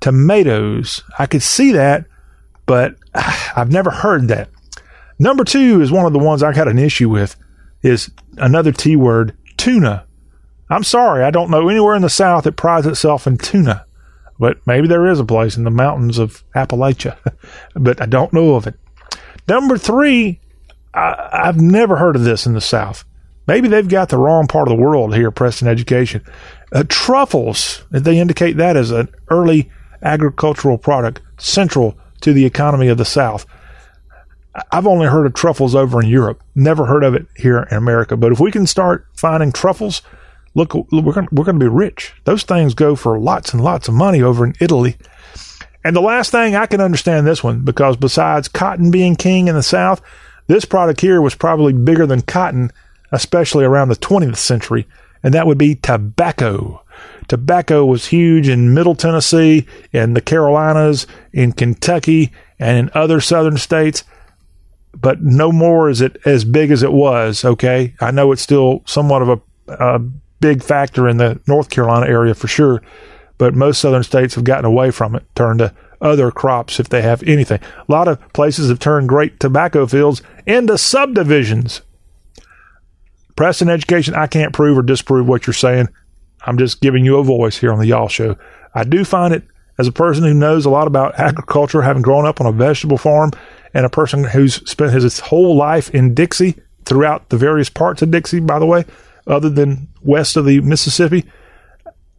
tomatoes. I could see that, but I've never heard that. Number two is one of the ones I got an issue with is another T word, tuna. I'm sorry, I don't know anywhere in the South that prides itself in tuna, but maybe there is a place in the mountains of Appalachia, but I don't know of it. Number three, I, have never heard of this in the South. Maybe they've got the wrong part of the world here, Preston Education. Uh, truffles, they indicate that as an early agricultural product central to the economy of the South. I've only heard of truffles over in Europe, never heard of it here in America. But if we can start finding truffles, look, we're going we're going to be rich. Those things go for lots and lots of money over in Italy. And the last thing I can understand this one because besides cotton being king in the South, this product here was probably bigger than cotton, especially around the 20th century, and that would be tobacco. Tobacco was huge in Middle Tennessee, in the Carolinas, in Kentucky, and in other southern states. But no more is it as big as it was. Okay, I know it's still somewhat of a, a big factor in the North Carolina area for sure, but most southern states have gotten away from it, turned to other crops if they have anything. A lot of places have turned great tobacco fields into subdivisions. Preston education, I can't prove or disprove what you're saying. I'm just giving you a voice here on the Y'all Show. I do find it as a person who knows a lot about agriculture, having grown up on a vegetable farm, and a person who's spent his whole life in Dixie throughout the various parts of Dixie, by the way, other than west of the Mississippi.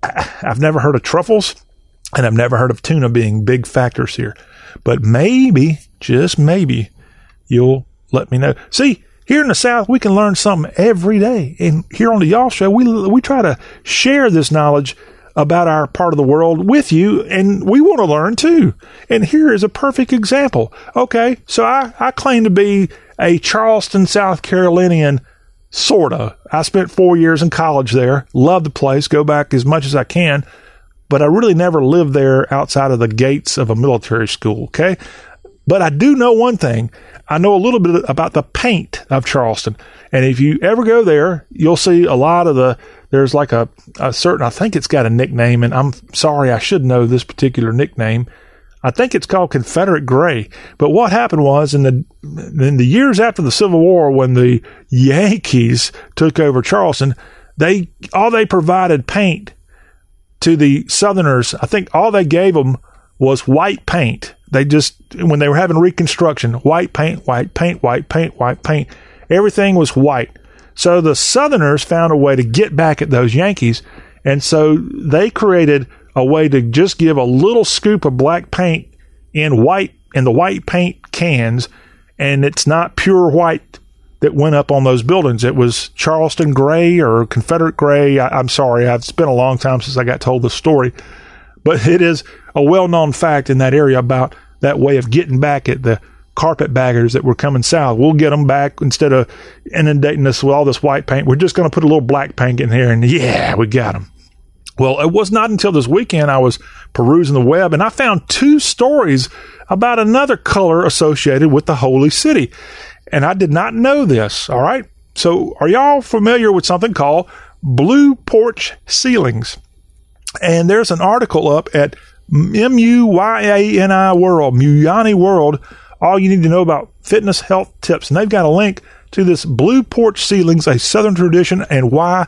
I've never heard of truffles, and I've never heard of tuna being big factors here. But maybe, just maybe, you'll let me know. See, here in the South, we can learn something every day. And here on the Y'all Show, we, we try to share this knowledge about our part of the world with you, and we want to learn too. And here is a perfect example. Okay, so I, I claim to be a Charleston, South Carolinian, sorta. I spent four years in college there, love the place, go back as much as I can, but I really never lived there outside of the gates of a military school. Okay, but I do know one thing. I know a little bit about the paint of Charleston. And if you ever go there, you'll see a lot of the, there's like a, a certain, I think it's got a nickname, and I'm sorry, I should know this particular nickname. I think it's called Confederate Gray. But what happened was in the in the years after the Civil War, when the Yankees took over Charleston, they all they provided paint to the Southerners. I think all they gave them was white paint. They just, when they were having reconstruction, white paint, white paint, white paint, white paint, everything was white. So the Southerners found a way to get back at those Yankees. And so they created a way to just give a little scoop of black paint in white, in the white paint cans. And it's not pure white that went up on those buildings. It was Charleston gray or Confederate gray. I, am sorry. It's been a long time since I got told the story, but it is a well known fact in that area about that way of getting back at the carpetbaggers that were coming south. We'll get them back instead of inundating us with all this white paint. We're just going to put a little black paint in here, and yeah, we got them. Well, it was not until this weekend I was perusing the web and I found two stories about another color associated with the holy city. And I did not know this. All right. So, are y'all familiar with something called blue porch ceilings. And there's an article up at M U Y A N I World, Muyani World. All you need to know about fitness health tips. And they've got a link to this blue porch ceilings, a southern tradition, and why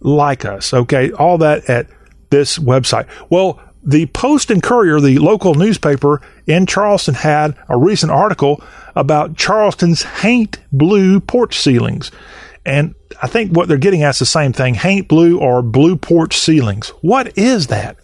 like us. Okay, all that at this website. Well, the Post and Courier, the local newspaper in Charleston, had a recent article about Charleston's Haint Blue porch ceilings. And I think what they're getting at is the same thing Haint Blue or blue porch ceilings. What is that?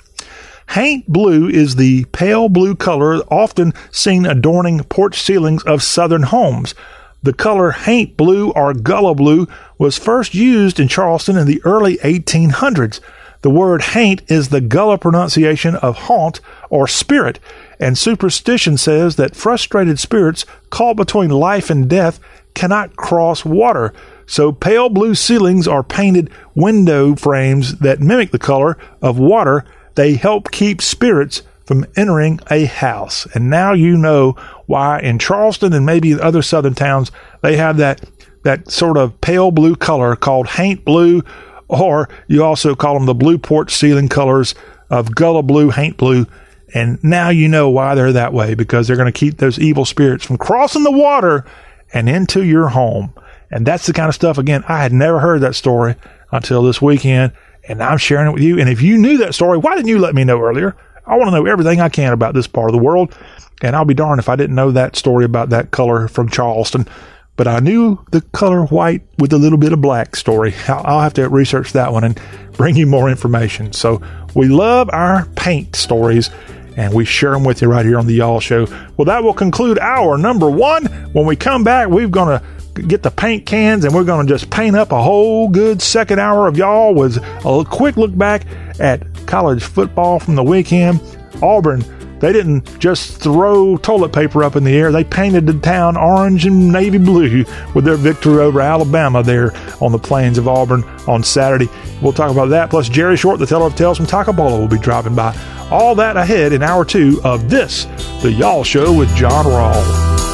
Haint blue is the pale blue color often seen adorning porch ceilings of southern homes. The color haint blue or gullah blue was first used in Charleston in the early 1800s. The word haint is the Gullah pronunciation of haunt or spirit, and superstition says that frustrated spirits caught between life and death cannot cross water. So pale blue ceilings are painted window frames that mimic the color of water. They help keep spirits from entering a house. And now you know why in Charleston and maybe other southern towns they have that that sort of pale blue color called haint blue or you also call them the blue porch ceiling colors of Gullah blue, haint blue. And now you know why they're that way because they're going to keep those evil spirits from crossing the water and into your home. And that's the kind of stuff, again, I had never heard that story until this weekend. And I'm sharing it with you. And if you knew that story, why didn't you let me know earlier? I want to know everything I can about this part of the world. And I'll be darned if I didn't know that story about that color from Charleston but I knew the color white with a little bit of black story. I'll have to research that one and bring you more information. So we love our paint stories and we share them with you right here on the Y'all Show. Well, that will conclude our number one. When we come back, we're going to get the paint cans and we're going to just paint up a whole good second hour of Y'all with a quick look back at college football from the weekend. Auburn they didn't just throw toilet paper up in the air. They painted the town orange and navy blue with their victory over Alabama there on the plains of Auburn on Saturday. We'll talk about that. Plus, Jerry Short, the teller of tales from Toccopola, will be dropping by. All that ahead in hour two of this, The Y'all Show with John Rawl.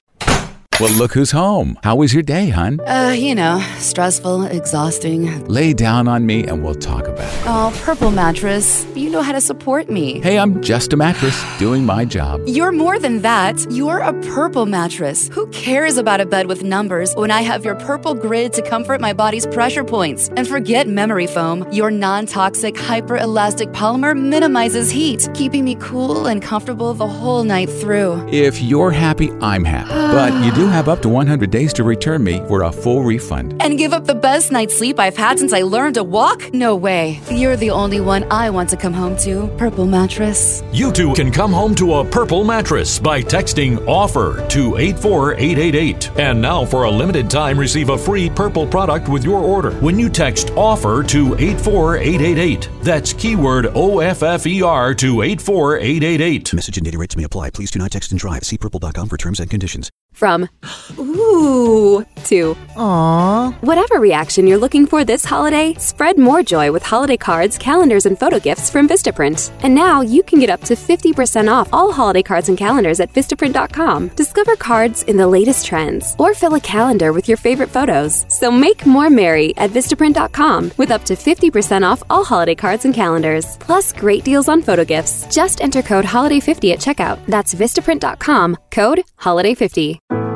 Well, look who's home. How was your day, hon? Uh, you know, stressful, exhausting. Lay down on me and we'll talk about it. Oh, Purple Mattress, you know how to support me. Hey, I'm just a mattress doing my job. You're more than that. You're a Purple Mattress. Who cares about a bed with numbers when I have your Purple Grid to comfort my body's pressure points? And forget memory foam. Your non toxic, hyper elastic polymer minimizes heat, keeping me cool and comfortable the whole night through. If you're happy, I'm happy. but you do have up to 100 days to return me for a full refund. And give up the best night's sleep I've had since I learned to walk? No way. You're the only one I want to come home to. Purple Mattress. You too can come home to a purple mattress by texting OFFER to 84888. And now, for a limited time, receive a free purple product with your order when you text OFFER to 84888. That's keyword O F F E R to 84888. Message and data rates may apply. Please do not text and drive. See purple.com for terms and conditions. From ooh to aww. Whatever reaction you're looking for this holiday, spread more joy with holiday cards, calendars, and photo gifts from Vistaprint. And now you can get up to 50% off all holiday cards and calendars at Vistaprint.com. Discover cards in the latest trends or fill a calendar with your favorite photos. So make more merry at Vistaprint.com with up to 50% off all holiday cards and calendars. Plus great deals on photo gifts. Just enter code HOLIDAY50 at checkout. That's Vistaprint.com, code HOLIDAY50.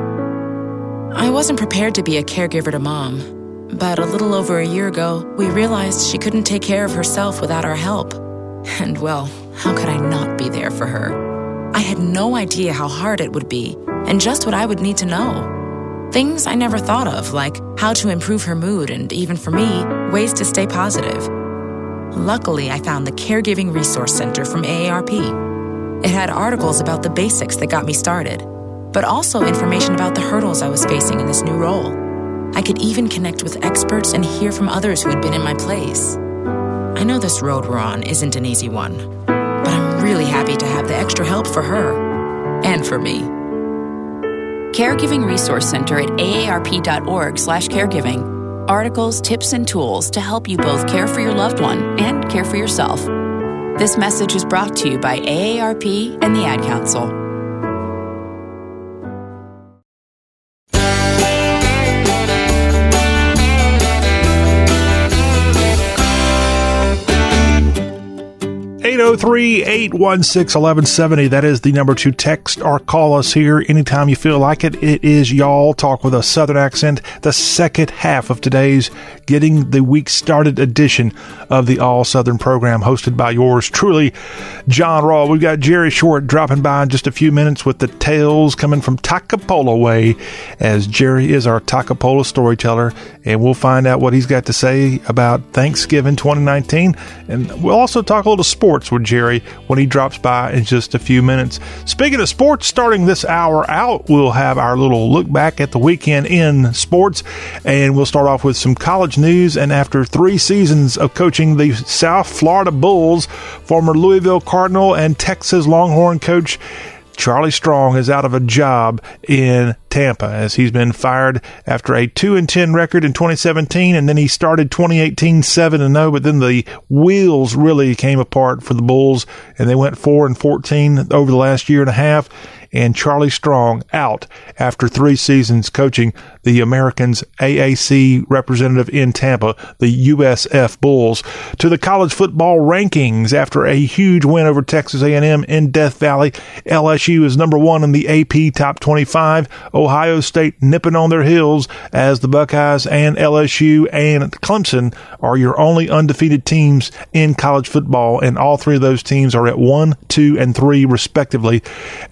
I wasn't prepared to be a caregiver to mom, but a little over a year ago, we realized she couldn't take care of herself without our help. And well, how could I not be there for her? I had no idea how hard it would be and just what I would need to know. Things I never thought of, like how to improve her mood and even for me, ways to stay positive. Luckily, I found the Caregiving Resource Center from AARP. It had articles about the basics that got me started but also information about the hurdles I was facing in this new role. I could even connect with experts and hear from others who had been in my place. I know this road we're on isn't an easy one, but I'm really happy to have the extra help for her and for me. Caregiving Resource Center at aarp.org/caregiving. Articles, tips, and tools to help you both care for your loved one and care for yourself. This message is brought to you by AARP and the Ad Council. Eight zero three eight one six eleven seventy. That is the number to text or call us here anytime you feel like it. It is y'all talk with a southern accent. The second half of today's getting the week started edition of the All Southern program hosted by yours truly, John Rawl. We've got Jerry Short dropping by in just a few minutes with the tales coming from Toccopola way as Jerry is our Toccopola storyteller and we'll find out what he's got to say about Thanksgiving 2019 and we'll also talk a little sports with Jerry when he drops by in just a few minutes. Speaking of sports, starting this hour out, we'll have our little look back at the weekend in sports and we'll start off with some college news. And after three seasons of coaching the South Florida Bulls, former Louisville Cardinal and Texas Longhorn coach Charlie Strong is out of a job in Tampa as he's been fired after a 2 and 10 record in 2017 and then he started 2018 7 and 0 but then the wheels really came apart for the Bulls and they went 4 and 14 over the last year and a half and Charlie Strong out after three seasons coaching the Americans AAC representative in Tampa, the USF Bulls, to the college football rankings after a huge win over Texas A&M in Death Valley. LSU is number one in the AP top 25. Ohio State nipping on their heels as the Buckeyes and LSU and Clemson are your only undefeated teams in college football, and all three of those teams are at one, two, and three respectively.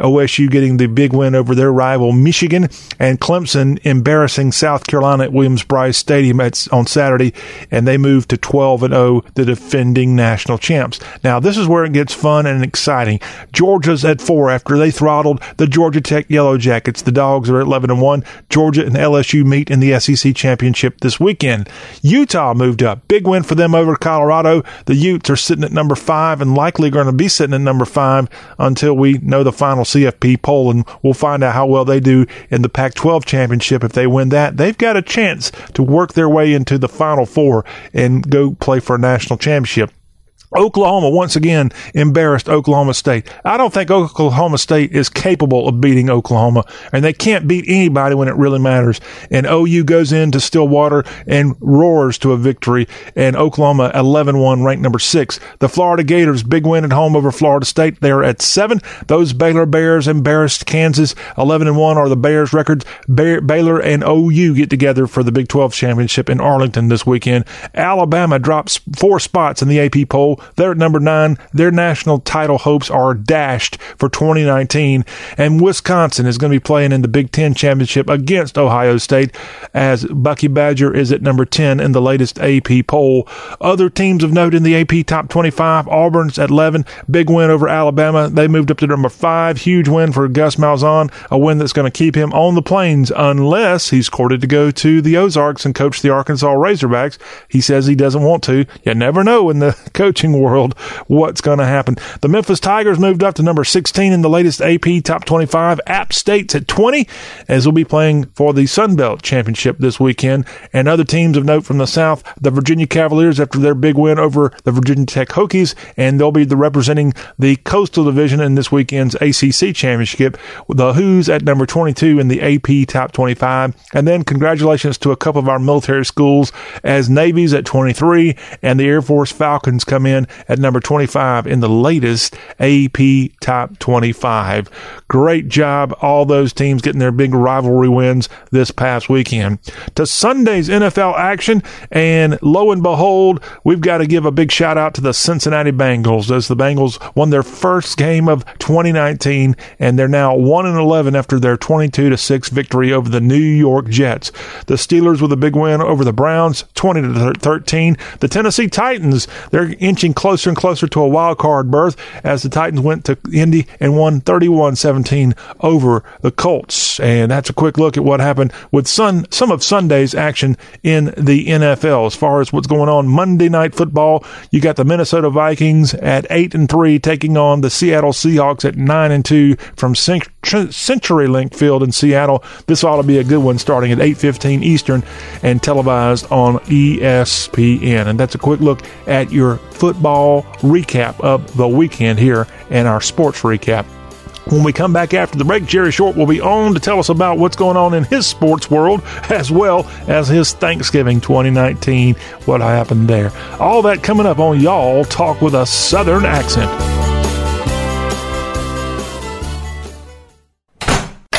OSU getting the big win over their rival Michigan, and Clemson embarrassing South Carolina at Williams-Brice Stadium at, on Saturday, and they moved to 12 and 0, the defending national champs. Now this is where it gets fun and exciting. Georgia's at four after they throttled the Georgia Tech Yellow Jackets. The Dogs are at 11 and 1. Georgia and LSU meet in the SEC championship this weekend. Utah moved up. Big win for them over Colorado. The Utes are sitting at number five and likely going to be sitting at number five until we know the final CFP poll, and we'll find out how well they do in the Pac 12 championship. If they win that, they've got a chance to work their way into the Final Four and go play for a national championship. Oklahoma once again embarrassed Oklahoma State. I don't think Oklahoma State is capable of beating Oklahoma, and they can't beat anybody when it really matters. And OU goes into Stillwater and roars to a victory, and Oklahoma 11 1, ranked number six. The Florida Gators, big win at home over Florida State. They're at seven. Those Baylor Bears embarrassed Kansas 11 and 1 are the Bears' records. Baylor and OU get together for the Big 12 championship in Arlington this weekend. Alabama drops four spots in the AP poll. They're at number nine. Their national title hopes are dashed for 2019. And Wisconsin is going to be playing in the Big Ten championship against Ohio State as Bucky Badger is at number 10 in the latest AP poll. Other teams of note in the AP top 25, Auburn's at 11. Big win over Alabama. They moved up to number five. Huge win for Gus Malzahn. A win that's going to keep him on the plains unless he's courted to go to the Ozarks and coach the Arkansas Razorbacks. He says he doesn't want to. You never know in the coaching world what's going to happen. The Memphis Tigers moved up to number 16 in the latest AP Top 25. App State's at 20 as we'll be playing for the Sun Belt Championship this weekend. And other teams of note from the South, the Virginia Cavaliers after their big win over the Virginia Tech Hokies, and they'll be the representing the Coastal Division in this weekend's ACC Championship. The Hoos at number 22 in the AP Top 25. And then congratulations to a couple of our military schools as Navy's at 23 and the Air Force Falcons come in at number 25 in the latest AP Top 25. Great job, all those teams getting their big rivalry wins this past weekend. To Sunday's NFL action, and lo and behold, we've got to give a big shout out to the Cincinnati Bengals as the Bengals won their first game of 2019, and they're now 1 and 11 after their 22 to 6 victory over the New York Jets. The Steelers with a big win over the Browns, 20 to 13. The Tennessee Titans, they're inching inching closer and closer to a wild card berth as the Titans went to Indy and won 31-17 over the Colts. And that's a quick look at what happened with sun, some of Sunday's action in the NFL. As far as what's going on Monday night football, you got the Minnesota Vikings at 8 and 3 taking on the Seattle Seahawks at 9 and 2 from CenturyLink Field in Seattle. This ought to be a good one starting at 8:15 Eastern and televised on ESPN. And that's a quick look at your football recap of the weekend here and our sports recap. When we come back after the break, Jerry Short will be on to tell us about what's going on in his sports world as well as his Thanksgiving 2019, what happened there. All that coming up on Y'all Talk with a Southern Accent.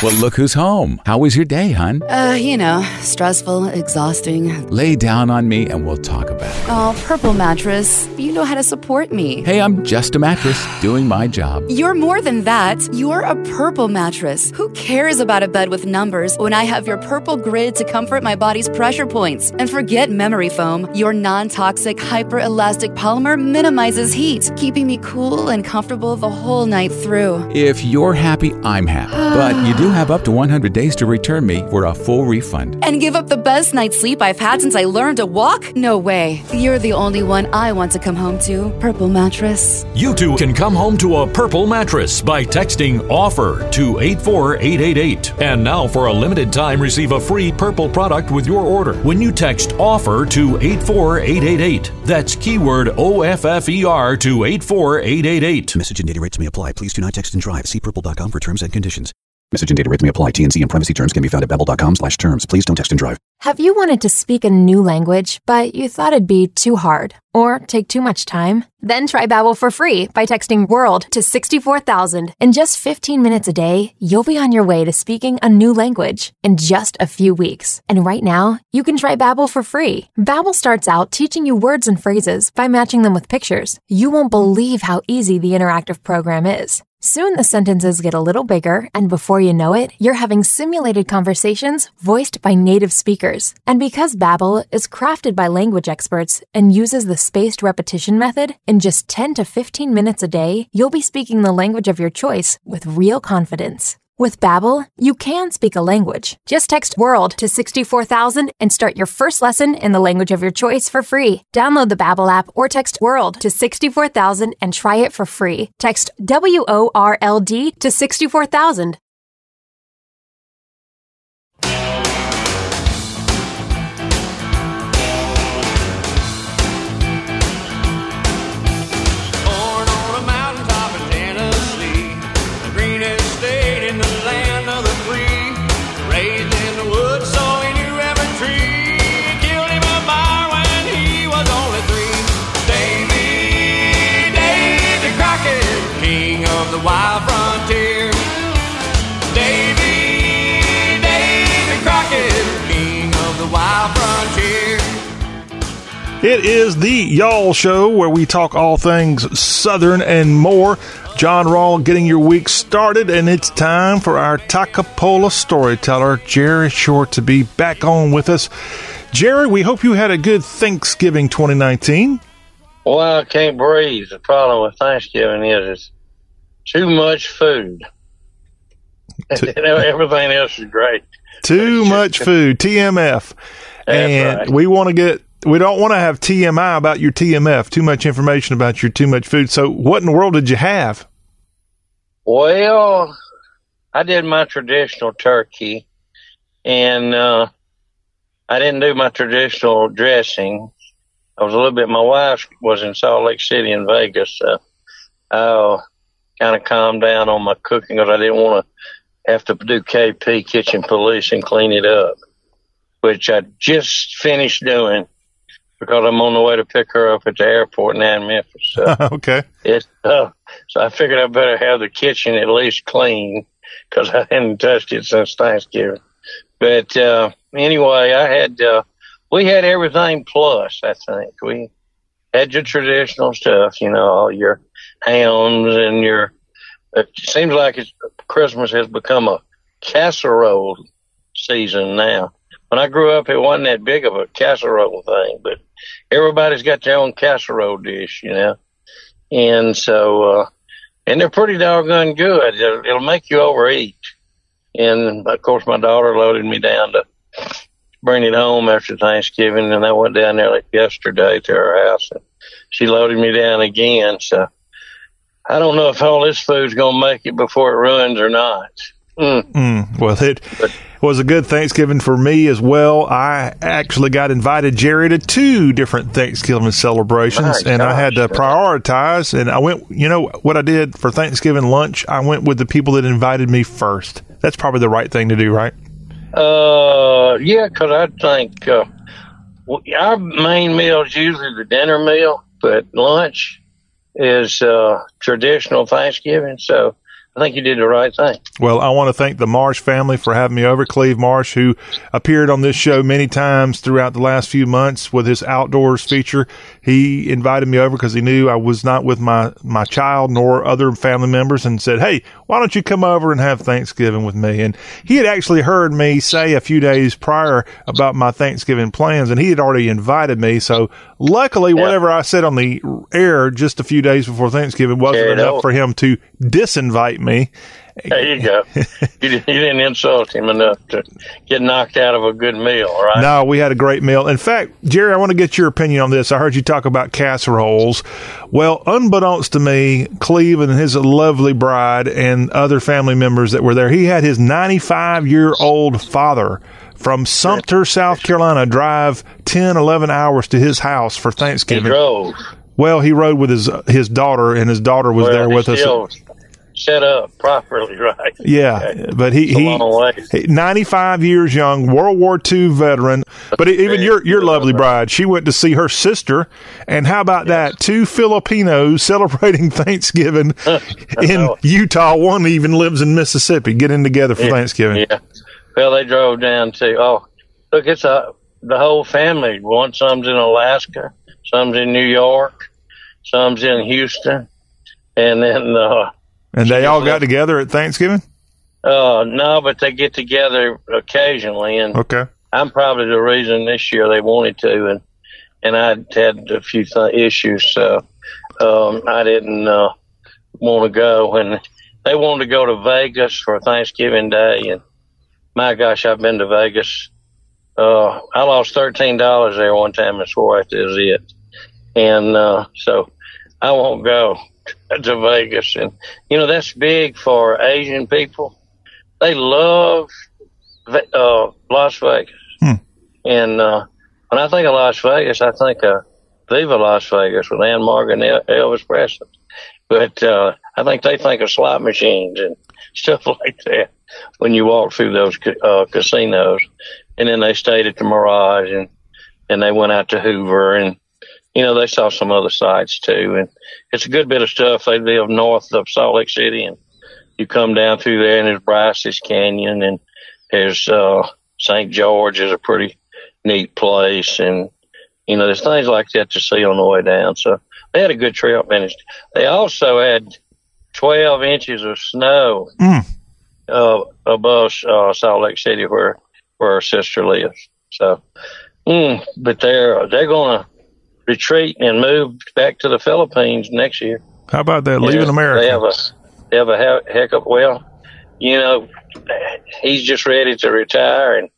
Well, look who's home. How was your day, hon? Uh, you know, stressful, exhausting. Lay down on me and we'll talk about it. Oh, Purple Mattress, you know how to support me. Hey, I'm just a mattress doing my job. You're more than that. You're a Purple Mattress. Who cares about a bed with numbers when I have your Purple Grid to comfort my body's pressure points? And forget memory foam. Your non toxic, hyper elastic polymer minimizes heat, keeping me cool and comfortable the whole night through. If you're happy, I'm happy. but you do have up to 100 days to return me for a full refund. And give up the best night's sleep I've had since I learned to walk? No way. You're the only one I want to come home to. Purple Mattress. You too can come home to a purple mattress by texting OFFER to 84888. And now, for a limited time, receive a free purple product with your order when you text OFFER to 84888. That's keyword O F F E R to 84888. Message and data rates may apply. Please do not text and drive. See purple.com for terms and conditions. Message and data rates may apply. TNC and privacy terms can be found at babbel.com slash terms. Please don't text and drive. Have you wanted to speak a new language, but you thought it'd be too hard or take too much time? Then try Babbel for free by texting WORLD to 64000. In just 15 minutes a day, you'll be on your way to speaking a new language in just a few weeks. And right now, you can try Babbel for free. Babbel starts out teaching you words and phrases by matching them with pictures. You won't believe how easy the interactive program is. Soon the sentences get a little bigger, and before you know it, you're having simulated conversations voiced by native speakers. And because Babbel is crafted by language experts and uses the spaced repetition method, in just 10 to 15 minutes a day, you'll be speaking the language of your choice with real confidence. With Babbel, you can speak a language. Just text WORLD to 64000 and start your first lesson in the language of your choice for free. Download the Babbel app or text WORLD to 64000 and try it for free. Text W O R L D to 64000. It is the Y'all Show where we talk all things Southern and more. John Rawl getting your week started, and it's time for our Toccopola storyteller, Jerry Short, to be back on with us. Jerry, we hope you had a good Thanksgiving 2019. Well, I can't breathe. The problem with Thanksgiving is it's too much food. Too- Everything else is great. Too much food, TMF. and right. we want to get, we don't want to have TMI about your TMF, too much information about your too much food. So, what in the world did you have? Well, I did my traditional turkey, and uh, I didn't do my traditional dressing. I was a little bit. My wife was in Salt Lake City and Vegas, so I kind of calmed down on my cooking because I didn't want to have to do KP kitchen police and clean it up, which I just finished doing because I'm on the way to pick her up at the airport now in Memphis. So. okay. It, uh, so I figured I better have the kitchen at least clean because I hadn't touched it since Thanksgiving. But uh, anyway, I had uh, we had everything plus. I think we had your traditional stuff, you know, all your hams and your. It seems like it's, Christmas has become a casserole season now. When I grew up, it wasn't that big of a casserole thing, but everybody's got their own casserole dish, you know, and so uh, and they're pretty doggone good. It'll, it'll make you overeat. And of course, my daughter loaded me down to bring it home after Thanksgiving, and I went down there like yesterday to her house, and she loaded me down again. So I don't know if all this food's gonna make it before it ruins or not. Mm. Mm, well, it was a good Thanksgiving for me as well. I actually got invited, Jerry, to two different Thanksgiving celebrations, and I had to prioritize. And I went, you know, what I did for Thanksgiving lunch, I went with the people that invited me first. That's probably the right thing to do, right? Uh, yeah, because I think uh, our main meal is usually the dinner meal, but lunch is uh, traditional Thanksgiving. So I think you did the right thing. Well, I want to thank the Marsh family for having me over. Cleve Marsh, who appeared on this show many times throughout the last few months with his outdoors feature. He invited me over because he knew I was not with my, my child nor other family members and said, Hey, why don't you come over and have Thanksgiving with me? And he had actually heard me say a few days prior about my Thanksgiving plans and he had already invited me. So luckily, whatever I said on the air just a few days before Thanksgiving wasn't Carried enough over. for him to disinvite me. There you go. you, didn't, you didn't insult him enough to get knocked out of a good meal, right? No, we had a great meal. In fact, Jerry, I want to get your opinion on this. I heard you talk about casseroles. Well, unbeknownst to me, Cleve and his lovely bride and other family members that were there, he had his 95 year old father from Sumter, South Carolina, drive 10, 11 hours to his house for He Thanksgiving. drove. Well, he rode with his his daughter, and his daughter was well, there with us. Set up properly, right? Yeah, but he he, he 95 years young, World War II veteran. But even your your lovely bride, she went to see her sister, and how about that? Two Filipinos celebrating Thanksgiving in Utah. One even lives in Mississippi, getting together for Yeah, Thanksgiving. Yeah. Well, they drove down to. Oh, look, it's a the whole family. One some's in Alaska, some's in New York, some's in Houston, and then uh, And they all got together at Thanksgiving. uh no, but they get together occasionally, and Okay. I'm probably the reason this year they wanted to, and and I had a few th- issues, so um, I didn't uh, want to go. And they wanted to go to Vegas for Thanksgiving Day, and my gosh, I've been to Vegas. Uh, I lost thirteen dollars there one time and swore that was it, and uh, so I won't go to Vegas. And you know that's big for Asian people. They love uh, Las Vegas. And uh, when I think of Las Vegas, I think of Viva Las Vegas with Ann-Margret and El- Elvis Presley. But uh, I think they think of slot machines and stuff like that when you walk through those ca- uh, casinos. And then they stayed at the Mirage and and they went out to Hoover and you know they saw some other sites too. And it's a good bit of stuff. They live north of Salt Lake City and you come down through there and there's Bryce's Canyon and there's uh St. George is a pretty neat place and you know there's things like that to see on the way down. So they had a good trip and they also had 12 inches of snow uh, above uh, Salt Lake City where where our sister lives. So, mm, but they're they're gonna retreat and move back to the Philippines next year. How about that? Leaving America. They have a they have a he- heck of well, you know, he's just ready to retire and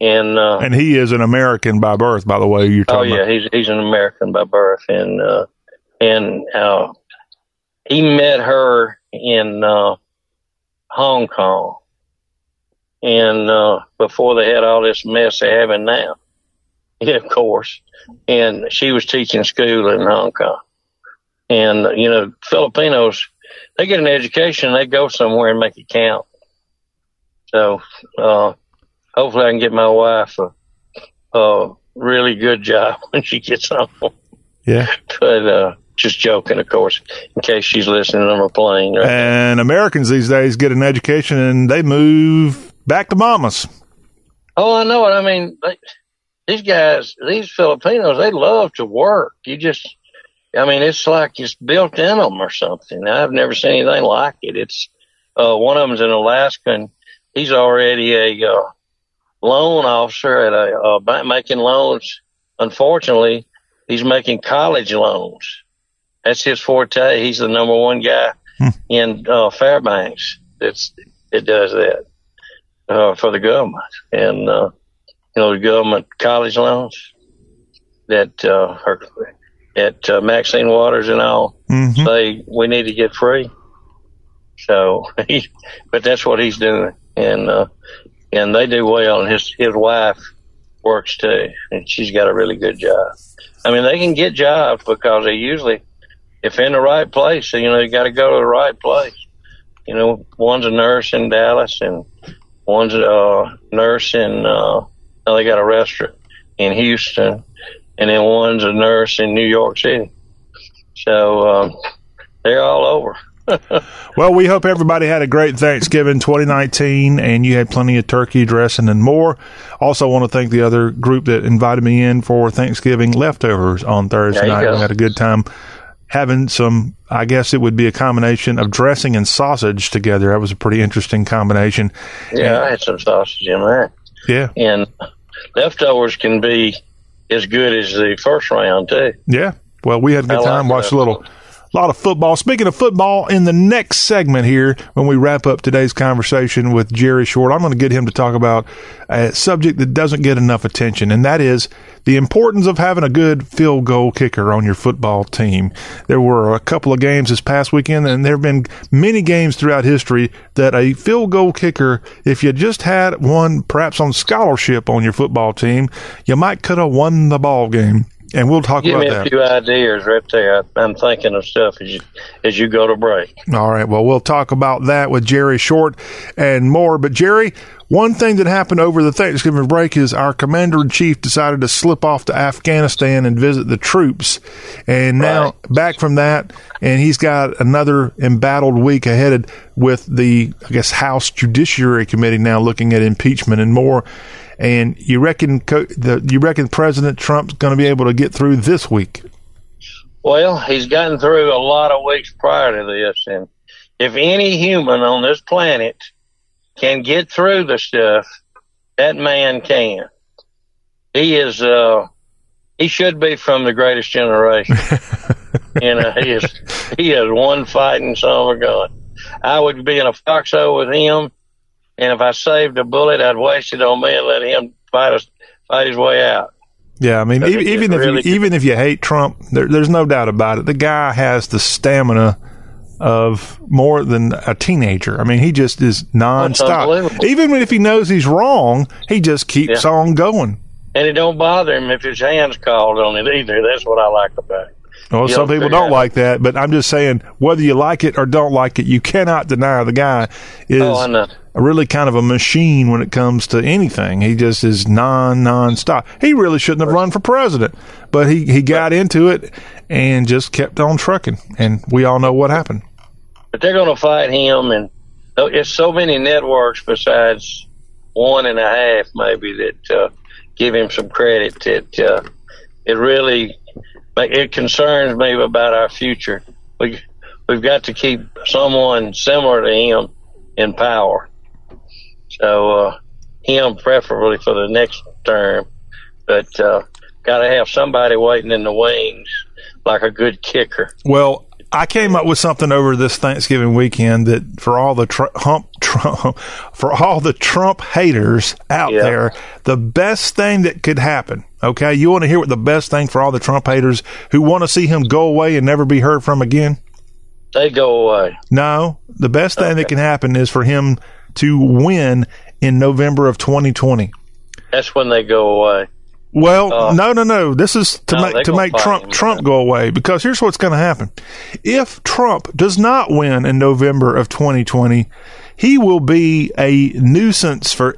and uh, and he is an American by birth, by the way. You're talking oh yeah, about. he's he's an American by birth and uh, and uh, he met her in uh, Hong Kong and uh, before they had all this mess they're having now. Yeah, of course. And she was teaching school in Hong Kong. And, you know, Filipinos, they get an education, they go somewhere and make it count. So, uh, hopefully I can get my wife a, a really good job when she gets home. Yeah. But, uh, just joking, of course, in case she's listening on a plane. Right? And Americans these days get an education and they move back to mamas. Oh, I know it. I mean, they, these guys, these Filipinos, they love to work. You just, I mean, it's like it's built in them or something. I've never seen anything like it. It's, uh, one of them's in Alaska and he's already a, uh, loan officer at a, uh, bank making loans, unfortunately, he's making college loans. That's his forte. He's the number one guy in uh, Fairbanks that's that does that uh, for the government, and uh, you know the government college loans that uh, are at uh, Maxine Waters and all Mhm. say we need to get free. So, he, but that's what he's doing, and uh, and they do well. And his his wife works too, and she's got a really good job. I mean, they can get jobs because they usually, if in the right place, you know, you got to go to the right place. You know, one's a nurse in Dallas, and one's a uh, nurse in. Uh, now they got a restaurant in Houston, and then one's a nurse in New York City. So um, they're all over. Well, we hope everybody had a great Thanksgiving 2019 and you had plenty of turkey dressing and more. Also, want to thank the other group that invited me in for Thanksgiving leftovers on Thursday night. go. We had a good time having some, I guess it would be a combination of dressing and sausage together. That was a pretty interesting combination. Yeah, I had some sausage in there. Yeah. And leftovers can be as good as the first round too. Yeah. Well, we had a good I like time. Watched a that. Little, lot of football. Speaking of football, in the next segment here, when we wrap up today's conversation with Jerry Short, I'm going to get him to talk about a subject that doesn't get enough attention, and that is the importance of having a good field goal kicker on your football team. There were a couple of games this past weekend, and there have been many games throughout history that a field goal kicker, if you just had one perhaps on scholarship on your football team, you might could have won the ball game. And we'll talk Give about me a that. few ideas right there. I'm thinking of stuff as you as you go to break. All right. Well, we'll talk about that with Jerry Short and more. But Jerry, one thing that happened over the Thanksgiving break is our commander in chief decided to slip off to Afghanistan and visit the troops. And now back from that, and he's got another embattled week ahead with the, I guess, House Judiciary Committee now looking at impeachment and more. And you reckon co- the you reckon President Trump's going to be able to get through this week? Well, he's gotten through a lot of weeks prior to this, and if any human on this planet can get through the stuff, that man can. He is, uh, he should be from the greatest generation. you know, he is, he is one fighting son of a gun. I would be in a foxhole with him, and if I saved a bullet, I'd waste it on me and let him fight us, fight his way out. Yeah, I mean, even, even it if really you, even if you hate Trump, there, there's no doubt about it. The guy has the stamina of more than a teenager. I mean, he just is nonstop. Even if he knows he's wrong, he just keeps Yeah. on going. And it don't bother him if his hand's called on it either. That's what I like about it. Well, You some people don't out- like that, but I'm just saying whether you like it or don't like it, you cannot deny the guy is Oh, I know. a really kind of a machine when it comes to anything. He just is non non-stop. He really shouldn't have run for president, but he he got into it and just kept on trucking, and we all know what happened. But they're going to fight him, and there's so many networks besides one and a half maybe that uh, give him some credit. That uh, it really it concerns me about our future. We we've got to keep someone similar to him in power. So uh, him preferably for the next term, but uh, got to have somebody waiting in the wings like a good kicker. Well, I came up with something over this Thanksgiving weekend that for all the tr- hump Trump, for all the Trump haters out Yeah. there, the best thing that could happen. Okay, you want to hear what the best thing for all the Trump haters who want to see him go away and never be heard from again? They go away. No, the best thing that can happen is for him to win in November of 2020. That's when they go away. Well, Uh, no, no, no. This is to no, make to make Trump him. Trump go away because here's what's going to happen. If Trump does not win in November of 2020, he will be a nuisance for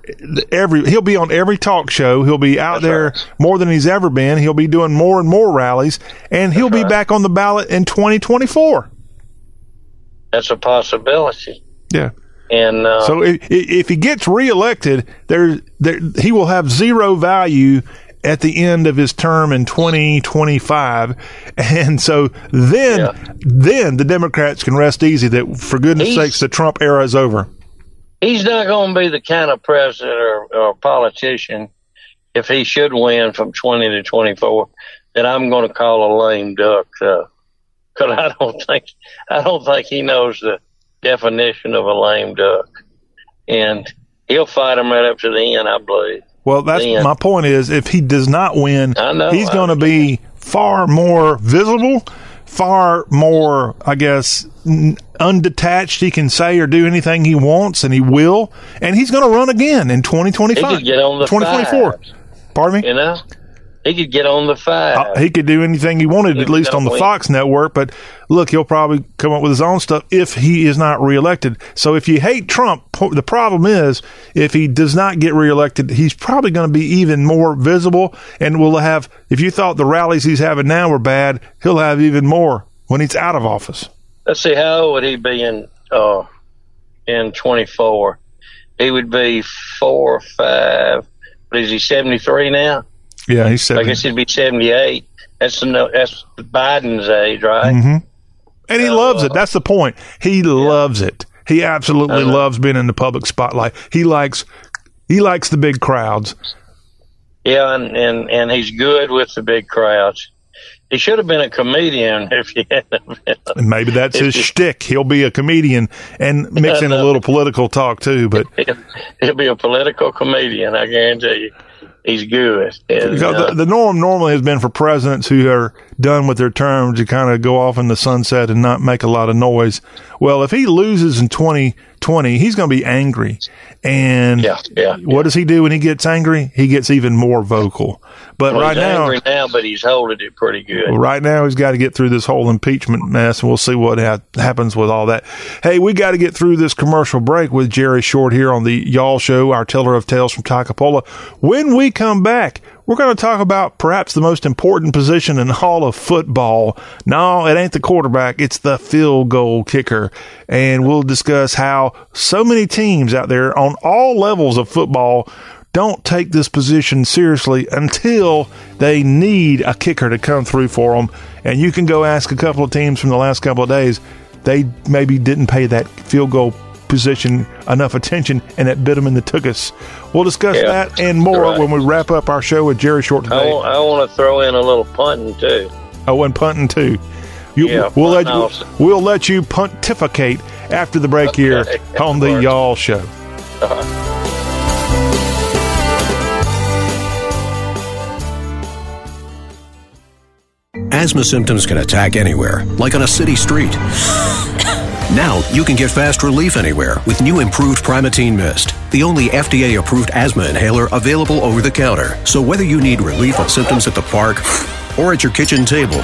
every he'll be on every talk show, he'll be out there more than he's ever been, he'll be doing more and more rallies and he'll be back on the ballot in 2024. That's a possibility. Yeah. And uh, So if, if he gets reelected, there, there he will have zero value at the end of his term in 2025, and so then then the Democrats can rest easy that for goodness He's- sakes the Trump era is over. he's not going to be the kind of president or, or politician if he should win from 20 to 24 that I'm going to call a lame duck, because I don't think I don't think he knows the definition of a lame duck, and he'll fight him right up to the end, I believe. Well, that's Then- my point. Is if he does not win, know, he's going to be far more visible, far more, I guess, n- undetached. He can say or do anything he wants, and he will. And he's going to run again in He could get on the 2024. fives, Pardon me. you know. He could get on the five. Uh, he could do anything he wanted, at least on the win. Fox network. But look, he'll probably come up with his own stuff if he is not reelected. So if you hate Trump, the problem is if he does not get reelected, he's probably going to be even more visible and will have, if you thought the rallies he's having now were bad, he'll have even more when he's out of office. Let's see, how old would he be in uh in twenty four? He would be four or five. But is he seventy three now? Yeah, he's I guess he'd be seventy eight. That's the, that's Biden's age, right? hmm And he loves it. That's the point. He loves it. He absolutely Uh-huh. loves being in the public spotlight. He likes, he likes the big crowds. Yeah, and, and and he's good with the big crowds. He should have been a comedian if he hadn't been. Maybe that's his shtick. He'll be a comedian and mix in a little political talk too. But He'll be a political comedian, I guarantee you. He's good. And, because uh, the, the norm normally has been for presidents who are done with their term to kind of go off in the sunset and not make a lot of noise. Well, if he loses in 2020, he's going to be angry. And Yeah, yeah, what does he do when he gets angry? He gets even more vocal. But well, right now, now, but he's holding it pretty good. Well, right now, he's got to get through this whole impeachment mess, and we'll see what ha- happens with all that. Hey, we got to get through this commercial break with Jerry Short here on the Y'all Show, our teller of tales from Toccopola. When we come back, we're going to talk about perhaps the most important position in all of football. No, it ain't the quarterback, it's the field goal kicker. And we'll discuss how so many teams out there on all levels of football don't take this position seriously until they need a kicker to come through for them. And you can go ask a couple of teams from the last couple of days, they maybe didn't pay that field goal position enough attention and it bit them in the tuchus. We'll discuss Yeah, that and more right. when we wrap up our show with Jerry Short I today. want, I want to throw in a little punting too. Oh, and punting too. You, Yeah, we'll let you, we'll let you pontificate after the break here on the. Y'all Show. Uh-huh. Asthma symptoms can attack anywhere, like on a city street. Now you can get fast relief anywhere with new improved Primatene Mist, the only FDA approved asthma inhaler available over the counter. So whether you need relief of symptoms at the park or at your kitchen table,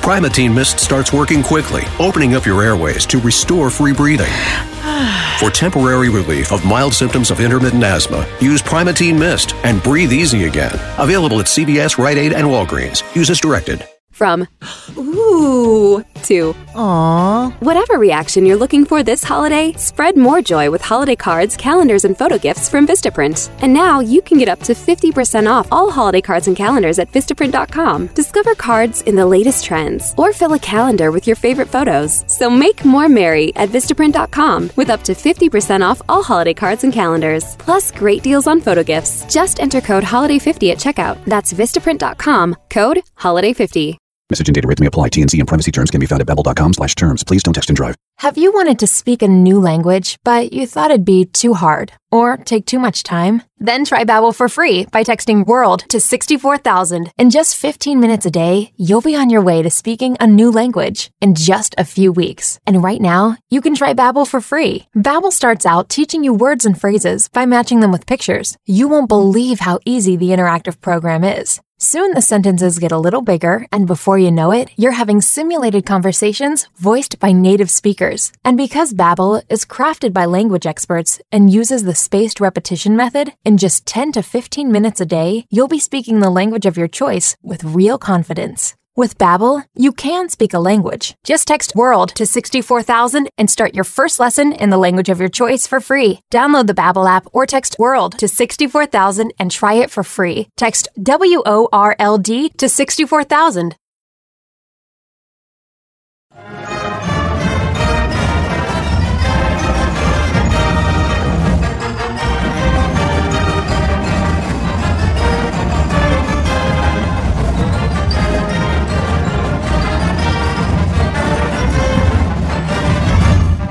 Primatene Mist starts working quickly, opening up your airways to restore free breathing. For temporary relief of mild symptoms of intermittent asthma, use Primatene Mist and breathe easy again. Available at CVS, Rite Aid, and Walgreens. Use as directed. From ooh to aww. Whatever reaction you're looking for this holiday, spread more joy with holiday cards, calendars, and photo gifts from Vistaprint. And now you can get up to 50% off all holiday cards and calendars at Vistaprint.com. Discover cards in the latest trends or fill a calendar with your favorite photos. So make more merry at Vistaprint.com with up to 50% off all holiday cards and calendars. Plus great deals on photo gifts. Just enter code HOLIDAY50 at checkout. That's Vistaprint.com, code HOLIDAY50. Message and data rate may apply. TNC and privacy terms can be found at babbel.com slash terms. Please don't text and drive. Have you wanted to speak a new language, but you thought it'd be too hard or take too much time? Then try Babbel for free by texting WORLD to 64,000. In just 15 minutes a day, you'll be on your way to speaking a new language in just a few weeks. And right now, you can try Babbel for free. Babbel starts out teaching you words and phrases by matching them with pictures. You won't believe how easy the interactive program is. Soon the sentences get a little bigger, and before you know it, you're having simulated conversations voiced by native speakers. And because Babbel is crafted by language experts and uses the spaced repetition method, in just 10 to 15 minutes a day, you'll be speaking the language of your choice with real confidence. With Babbel, you can speak a language. Just text WORLD to 64,000 and start your first lesson in the language of your choice for free. Download the Babbel app or text WORLD to 64,000 and try it for free. Text W O R L D to 64,000.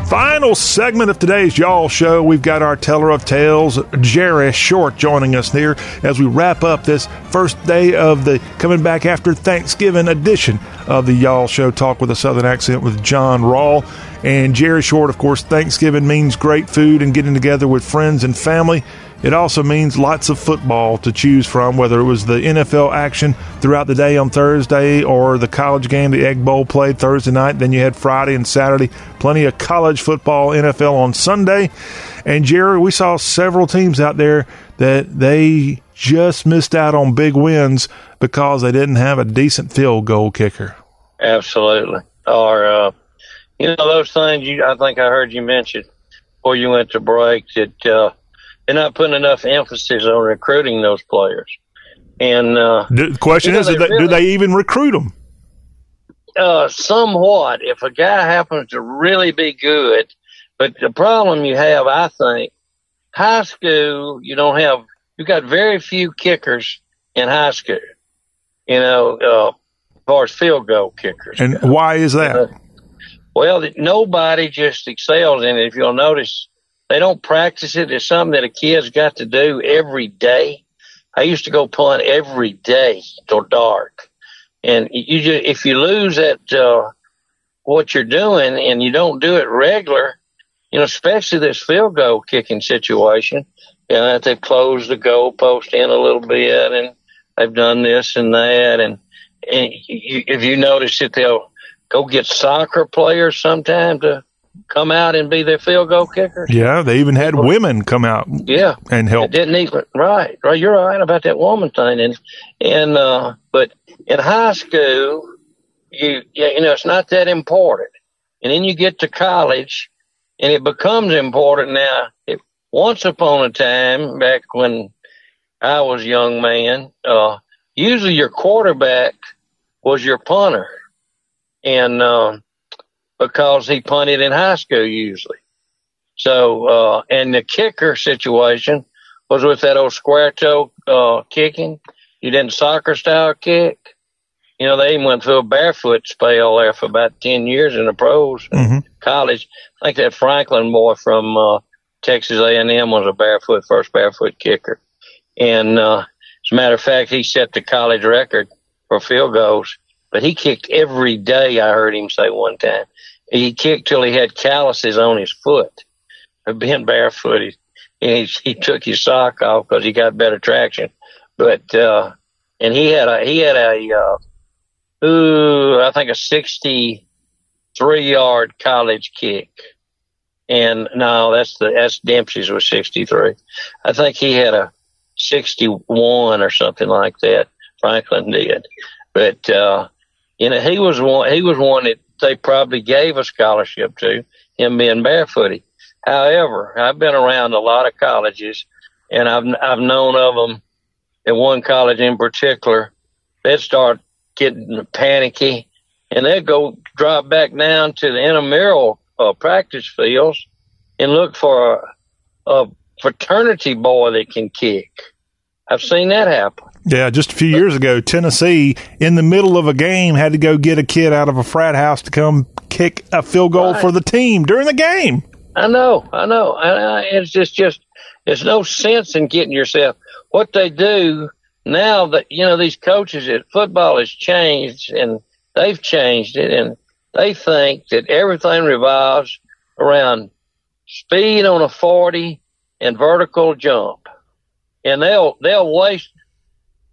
Final segment of today's Y'all Show, we've got our teller of tales, Jerry Short, joining us here as we wrap up this first day of the coming back after Thanksgiving edition of the Y'all Show Talk with a Southern Accent with John Rawl. And Jerry Short, of course, Thanksgiving means great food and getting together with friends and family. It also means lots of football to choose from, whether it was the NFL action throughout the day on Thursday or the college game, the Egg Bowl played Thursday night. Then you had Friday and Saturday. Plenty of college football, NFL on Sunday. And Jerry, we saw several teams out there that they just missed out on big wins because they didn't have a decent field goal kicker. Absolutely. Or, uh, you know, those things you, I think I heard you mention before you went to break that, uh, they're not putting enough emphasis on recruiting those players. And uh, the question is, they do they, really- do they even recruit them? uh, somewhat if a guy happens to really be good. But the problem you have, I think, high school, you don't have, You've got very few kickers in high school, you know, uh, as far as field goal kickers. And why is that? Well, nobody just excels in it. If you'll notice, they don't practice it. It's something that a kid's got to do every day. I used to go punt every day till dark, and you just if you lose that uh, what you're doing and you don't do it regular, you know, especially this field goal kicking situation, you know, that they've closed the goal post in a little bit and they've done this and that, and, and you, if you notice that they'll go get soccer players sometime to come out and be their field goal kicker. Yeah, they even had women come out Yeah. and help. It didn't even right, right. You're right about that woman thing, and and uh, but in high school, you yeah, you know it's not that important, and then you get to college, and it becomes important now. It, once upon a time, back when I was a young man, uh, usually your quarterback was your punter, and um, because he punted in high school usually. So, uh, and the kicker situation was with that old square toe, uh, kicking. You didn't soccer style kick. You know, they even went through a barefoot spell there for about 10 years in the pros Mhm. college. I think that Franklin boy from, uh, Texas A&M was a barefoot, first barefoot kicker. And, uh, as a matter of fact, he set the college record for field goals, but he kicked every day. I heard him say one time he kicked till he had calluses on his foot being barefooted. And he, he took his sock off because he got better traction. But, uh, and he had a, he had a, uh, ooh, I think a 63 yard college kick. And no, that's the, that's Dempsey's was 63. I think he had a 61 or something like that. Franklin did. But, uh, know, he was one, he was one that they probably gave a scholarship to, him being barefooted. However, I've been around a lot of colleges and I've, I've known of them at one college in particular. They'd start getting panicky and they'd go drop back down to the intramural uh, practice fields and look for a, a fraternity boy that can kick. I've seen that happen. Yeah, just a few years ago, Tennessee, in the middle of a game, had to go get a kid out of a frat house to come kick a field goal Right. for the team during the game. I know, I know. I, it's just, just, there's no sense in getting yourself. What they do now that, you know, these coaches that football has changed and they've changed it and they think that everything revolves around speed on a 40 and vertical jump. And they'll, they'll waste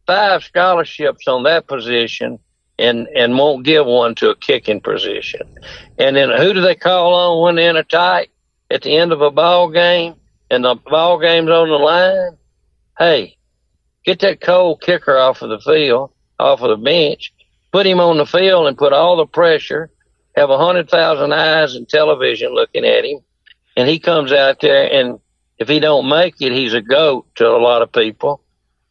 five scholarships on that position and, and won't give one to a kicking position. And then who do they call on when they're in a tight at the end of a ball game and the ball game's on the line? Hey, get that cold kicker off of the field, off of the bench, put him on the field and put all the pressure, have a hundred thousand eyes and television looking at him. And he comes out there and if he don't make it, he's a goat to a lot of people,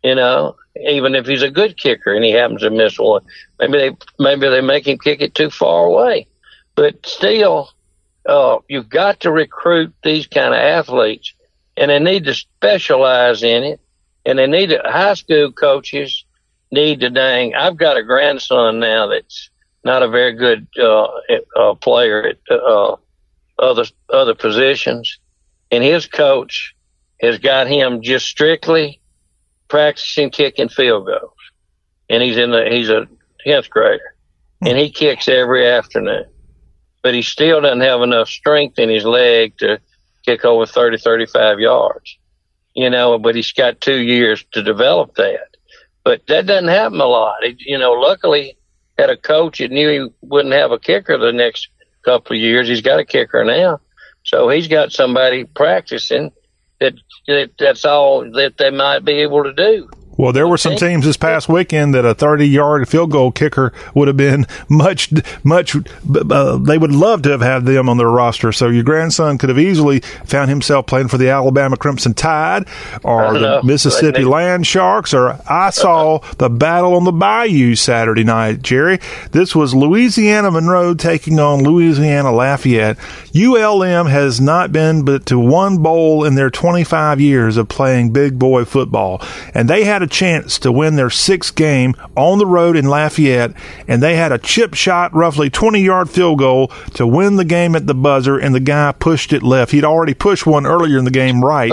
you know, even if he's a good kicker and he happens to miss one. Maybe they, maybe they make him kick it too far away, but still, uh, you've got to recruit these kind of athletes and they need to specialize in it and they need to, high school coaches need to dang, I've got a grandson now that's not a very good, uh, uh player at, uh, other other positions, and his coach has got him just strictly practicing kicking field goals, and he's in the he's a tenth grader, and he kicks every afternoon, but he still doesn't have enough strength in his leg to kick over 30, 35 yards, you know. But he's got two years to develop that, but that doesn't happen a lot. It, you know, luckily had a coach that knew he wouldn't have a kicker the next couple of years. He's got a kicker now, so he's got somebody practicing that, that that's all that they might be able to do. Well, there were some teams this past weekend that a 30 yard field goal kicker would have been much, much, uh, they would love to have had them on their roster. So your grandson could have easily found himself playing for the Alabama Crimson Tide or the know. Mississippi Land Sharks, or I saw the battle on the Bayou Saturday night, Jerry. This was Louisiana Monroe taking on Louisiana Lafayette. ULM has not been but to one bowl in their 25 years of playing big boy football. And they had a chance to win their sixth game on the road in Lafayette, and they had a chip shot, roughly 20 yard field goal to win the game at the buzzer, and the guy pushed it left. He'd already pushed one earlier in the game right,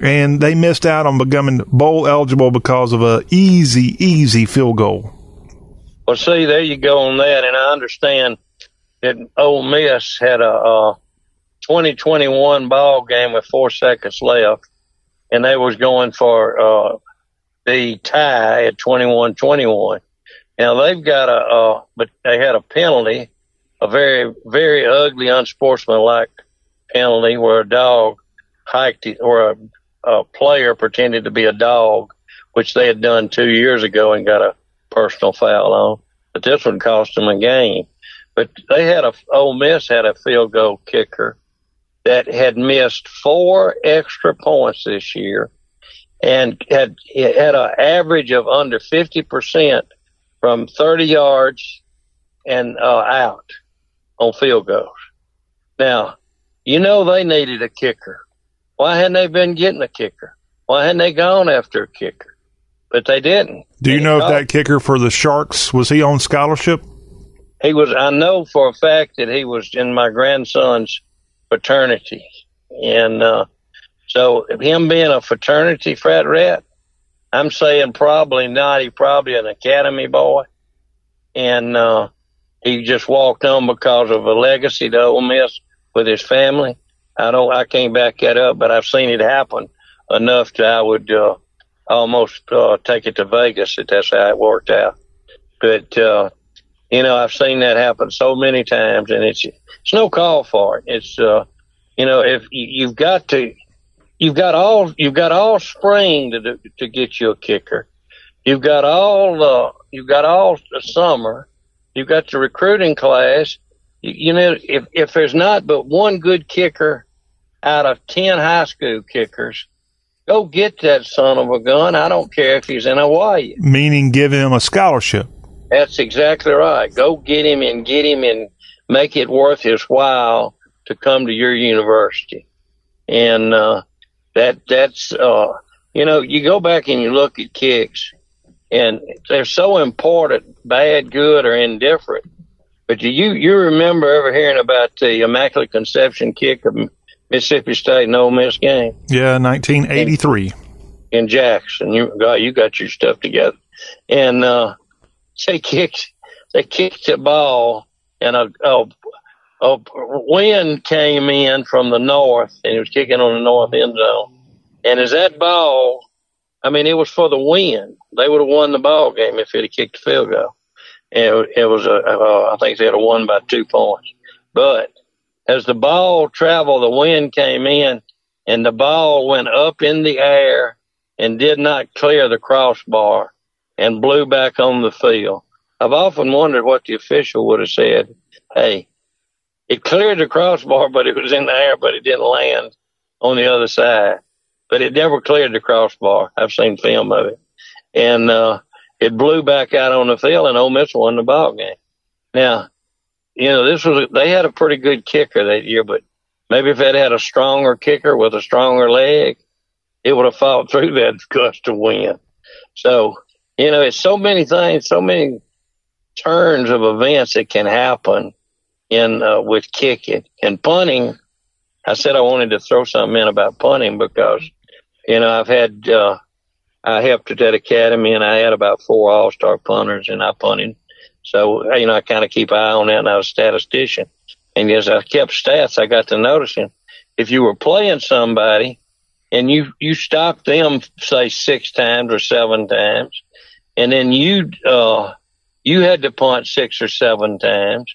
and they missed out on becoming bowl eligible because of a easy, easy field goal. Well, see, there you go on that, and I understand that Ole Miss had a, a 2021 ball game with four seconds left, and they was going for uh, the tie at 21-21. Now they've got a, uh, but they had a penalty, a very, very ugly, unsportsmanlike penalty where a dog hiked it, or a, a player pretended to be a dog, which they had done two years ago and got a personal foul on. But this one cost them a game. But they had a Ole Miss had a field goal kicker that had missed four extra points this year and had had an average of under 50% from 30 yards and uh, out on field goals. Now, you know they needed a kicker. Why hadn't they been getting a kicker? Why hadn't they gone after a kicker? But they didn't. Do you know if that kicker for the Sharks was he on scholarship? He was. I know for a fact that he was in my grandson's fraternity, and uh, so him being a fraternity frat rat, I'm saying probably not. He probably an academy boy, and uh, he just walked on because of a legacy to Ole Miss with his family. I don't. I can't back that up, but I've seen it happen enough that I would uh, almost uh, take it to Vegas that that's how it worked out. But uh, you know, I've seen that happen so many times, and it's it's no call for it. It's uh, you know, if you, you've got to, you've got all you've got all spring to to get you a kicker. You've got all uh, you've got all the summer. You've got the recruiting class. You, you know, if if there's not but one good kicker out of ten high school kickers, go get that son of a gun. I don't care if he's in Hawaii. Meaning give him a scholarship. That's exactly right. Go get him and get him and make it worth his while to come to your university. And uh, that that's uh, you know you go back and you look at kicks, and they're so important, bad, good, or indifferent. But do you you remember ever hearing about the Immaculate Conception kick of Mississippi State and Ole Miss game? Yeah, 1983. in Jackson. You got you got your stuff together, and uh, they kicked they kicked the ball, and a, a a wind came in from the north, and it was kicking on the north end zone. And as that ball, I mean, it was for the win. They would have won the ball game if it had kicked the field goal. And it, it was a, uh, I think they had a won by two points. But as the ball traveled, the wind came in, and the ball went up in the air and did not clear the crossbar and blew back on the field. I've often wondered what the official would have said. Hey, it cleared the crossbar, but it was in the air, but it didn't land on the other side. But it never cleared the crossbar. I've seen film of it. And, uh, it blew back out on the field and Ole Miss won the ball game. Now, you know, this was, they had a pretty good kicker that year, but maybe if they'd had a stronger kicker with a stronger leg, it would have fought through that gust to win. So, you know, it's so many things, so many turns of events that can happen in uh, with kicking and punting. I said I wanted to throw something in about punting because, you know, I've had, uh, I helped at that academy and I had about four all star punters and I punted. So, you know, I kind of keep an eye on that and I was a statistician. And as I kept stats, I got to noticing if you were playing somebody and you, you stopped them, say six times or seven times, and then you, uh, you had to punt six or seven times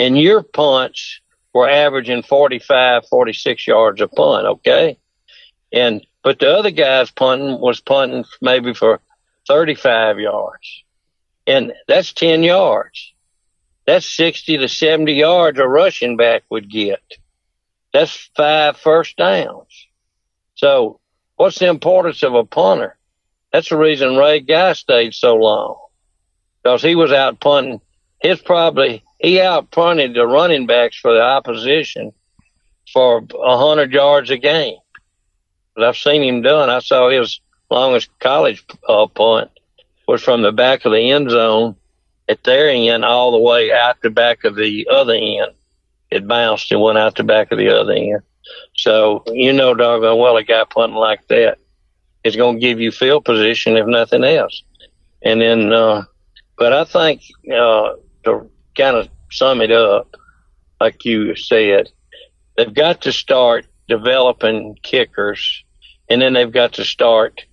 and your punts were averaging 45, 46 yards a punt. Okay. And, but the other guy's punting was punting maybe for 35 yards and that's 10 yards. That's 60 to 70 yards a rushing back would get. That's five first downs. So what's the importance of a punter? That's the reason Ray Guy stayed so long because he was out punting. His probably, he out punted the running backs for the opposition for a hundred yards a game. But I've seen him done. I saw his longest college uh, punt was from the back of the end zone at their end all the way out the back of the other end. It bounced and went out the back of the other end. So you know doggone well a guy punting like that is going to give you field position if nothing else. And then, uh, but I think uh, to kind of sum it up, like you said, they've got to start developing kickers, and then they've got to start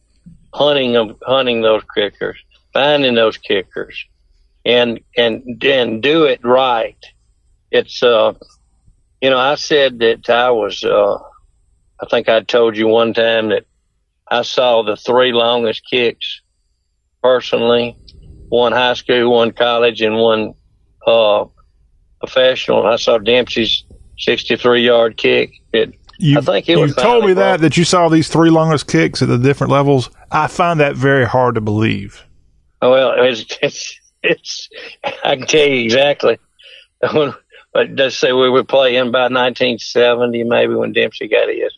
hunting them, hunting those kickers, finding those kickers, and and and do it right. It's uh, you know, I said that I was uh, I think I told you one time that I saw the three longest kicks personally, one high school, one college, and one uh, professional. I saw Dempsey's 63 yard kick. It, You, I think it you was told me that that you saw these three longest kicks at the different levels. I find that very hard to believe. Oh, well, it's, it's, it's, I can tell you exactly. But let's say we were playing by 1970, maybe when Dempsey got his.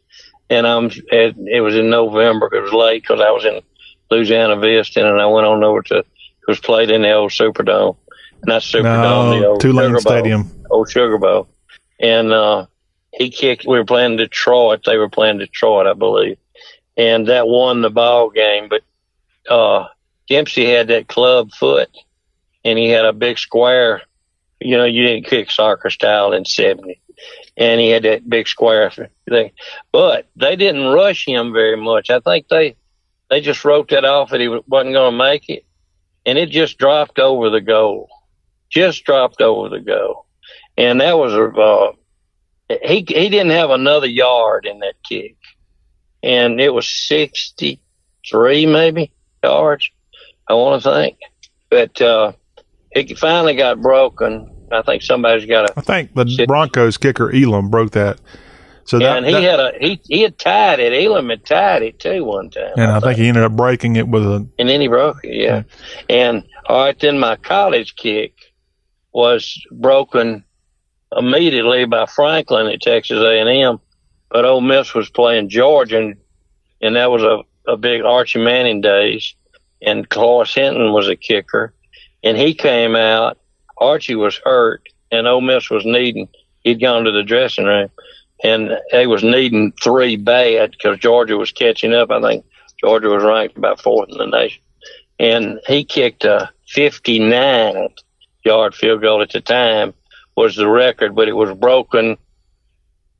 And um, it, it was in November. It was late because I was in Louisiana Vista and I went on over to, it was played in the old Superdome. Not Superdome, the No, Tulane Sugar Bowl. Stadium. Old Sugar Bowl. And, uh, he kicked, we were playing Detroit. They were playing Detroit, I believe. And that won the ball game. But, uh, Dempsey had that club foot and he had a big square. You know, you didn't kick soccer style in 70. And he had that big square thing. But they didn't rush him very much. I think they, they just wrote that off that he wasn't going to make it. And it just dropped over the goal. Just dropped over the goal. And that was, uh, he, he didn't have another yard in that kick. And it was 63 maybe yards. I want to think. But, uh, it finally got broken. I think somebody's got I think the Broncos kicker Elam broke that. So a, that, and he that- had a, he, he had tied it. Elam had tied it too one time. and I think he ended up breaking it with a And then he broke it, yeah. And all right, then my college kick was broken immediately by Franklin at Texas A&M, but Ole Miss was playing Georgia, and, and that was a, a big Archie Manning days, and Cloyce Hinton was a kicker, and he came out. Archie was hurt, and Ole Miss was needing. He'd gone to the dressing room, and they was needing three bad because Georgia was catching up. I think Georgia was ranked about fourth in the nation, and he kicked a 59 yard field goal at the time was the record, but it was broken.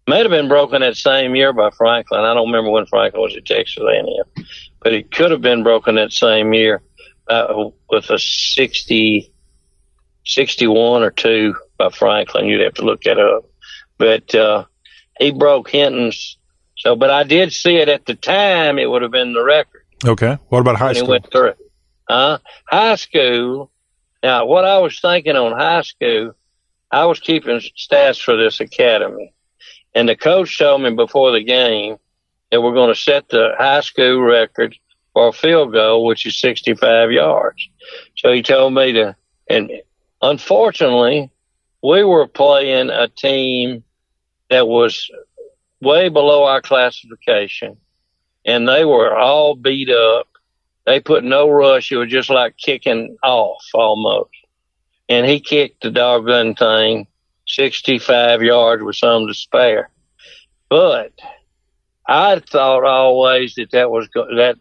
May have been broken that same year by Franklin. I don't remember when Franklin was at Texas A&M, but it could have been broken that same year uh, with a 60, 61 or two by Franklin. You'd have to look that up, but uh, he broke Hinton's. So, but I did see it at the time. It would have been the record okay. What about high school? went through. Uh, high school. Now, what I was thinking on high school, I was keeping stats for this academy, and the coach told me before the game that we're going to set the high school record for a field goal, which is 65 yards. So he told me to, and unfortunately, we were playing a team that was way below our classification, and they were all beat up. They put no rush. It was just like kicking off almost. And he kicked the doggone thing 65 yards with some to spare. But I thought always that that was that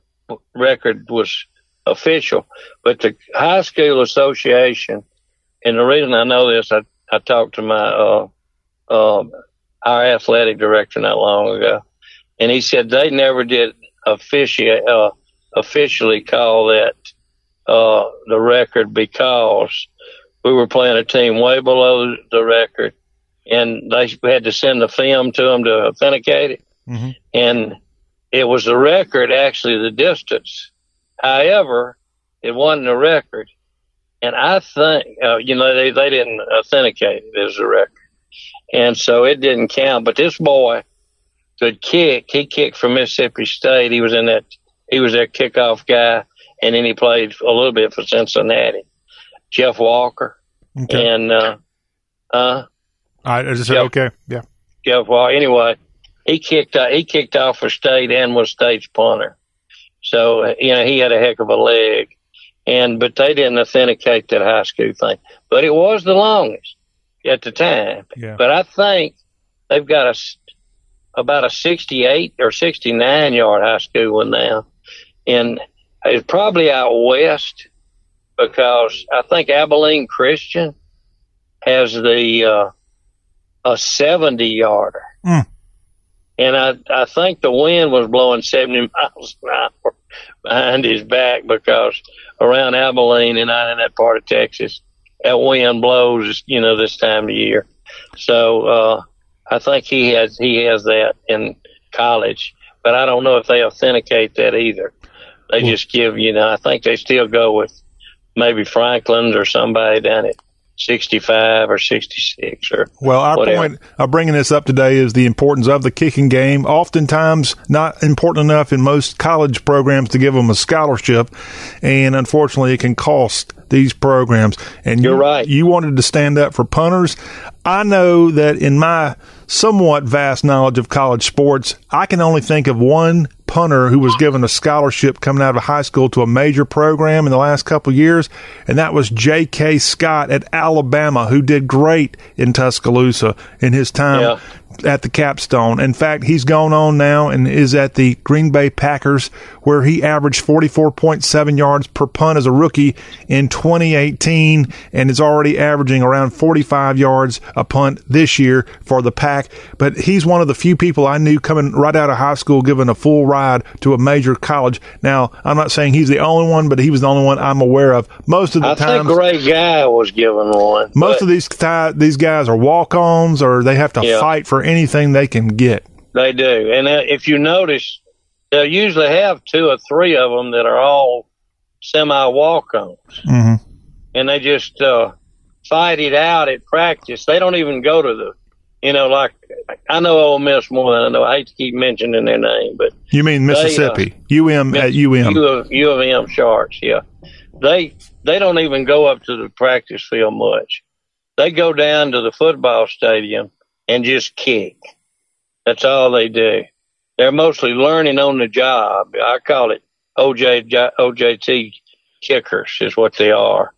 record was official, but the high school association, and the reason I know this, I, I talked to my uh, uh, our athletic director not long ago, and he said they never did officiate uh, officially call that uh, the record because we were playing a team way below the record, and they had to send the film to them to authenticate it, Mhm. and it was the record actually the distance. However, it wasn't a record, and I think uh, you know they they didn't authenticate it as a record, and so it didn't count. But this boy could kick. He kicked for Mississippi State. He was in that. He was their kickoff guy, and then he played a little bit for Cincinnati. Jeff Walker Okay. and uh, uh, I just said, Yep. okay. Yeah. Jeff Walker. Anyway, he kicked. Uh, he kicked off for State and was State's punter. So you know he had a heck of a leg, and but they didn't authenticate that high school thing. But it was the longest at the time. Yeah. But I think they've got a about a 68 or 69 yard high school one now, and it's probably out west because I think Abilene Christian has the uh, a 70 yarder. Mm. And I, I think the wind was blowing 70 miles an hour behind his back because around Abilene and out in that part of Texas, that wind blows, you know, this time of year. So, uh, I think he has, he has that in college, but I don't know if they authenticate that either. They just give, you know, I think they still go with maybe Franklin's or somebody down at 65 or 66 or Well, our whatever. point of bringing this up today is the importance of the kicking game. Oftentimes, not important enough in most college programs to give them a scholarship, and unfortunately, it can cost these programs. And You're you, right. You wanted to stand up for punters. I know that in my somewhat vast knowledge of college sports, I can only think of one punter who was given a scholarship coming out of high school to a major program in the last couple years, and that was J.K. Scott at Alabama, who did great in Tuscaloosa in his time Yeah. At the capstone. In fact, he's gone on now and is at the Green Bay Packers, where he averaged 44.7 yards per punt as a rookie in 2018 and is already averaging around 45 yards a punt this year for the Pack. But he's one of the few people I knew coming right out of high school given a full ride to a major college. Now, I'm not saying he's the only one, but he was the only one I'm aware of. Most of the I time, think Ray Guy was given one. most of these ti- these guys are walk-ons or they have to Yeah. fight for anything they can get. They do. And uh, if you notice, they'll usually have two or three of them that are all semi walk ons. hmm And they just uh, fight it out at practice. They don't even go to the, you know, like, I know Ole Miss more than I know. I hate to keep mentioning their name, but You mean They, uh, Mississippi? UM at UM. U of, U of M Sharks, yeah. They they don't even go up to the practice field much. They go down to the football stadium and just kick. That's all they do. They're mostly learning on the job. I call it OJ OJT kickers is what they are.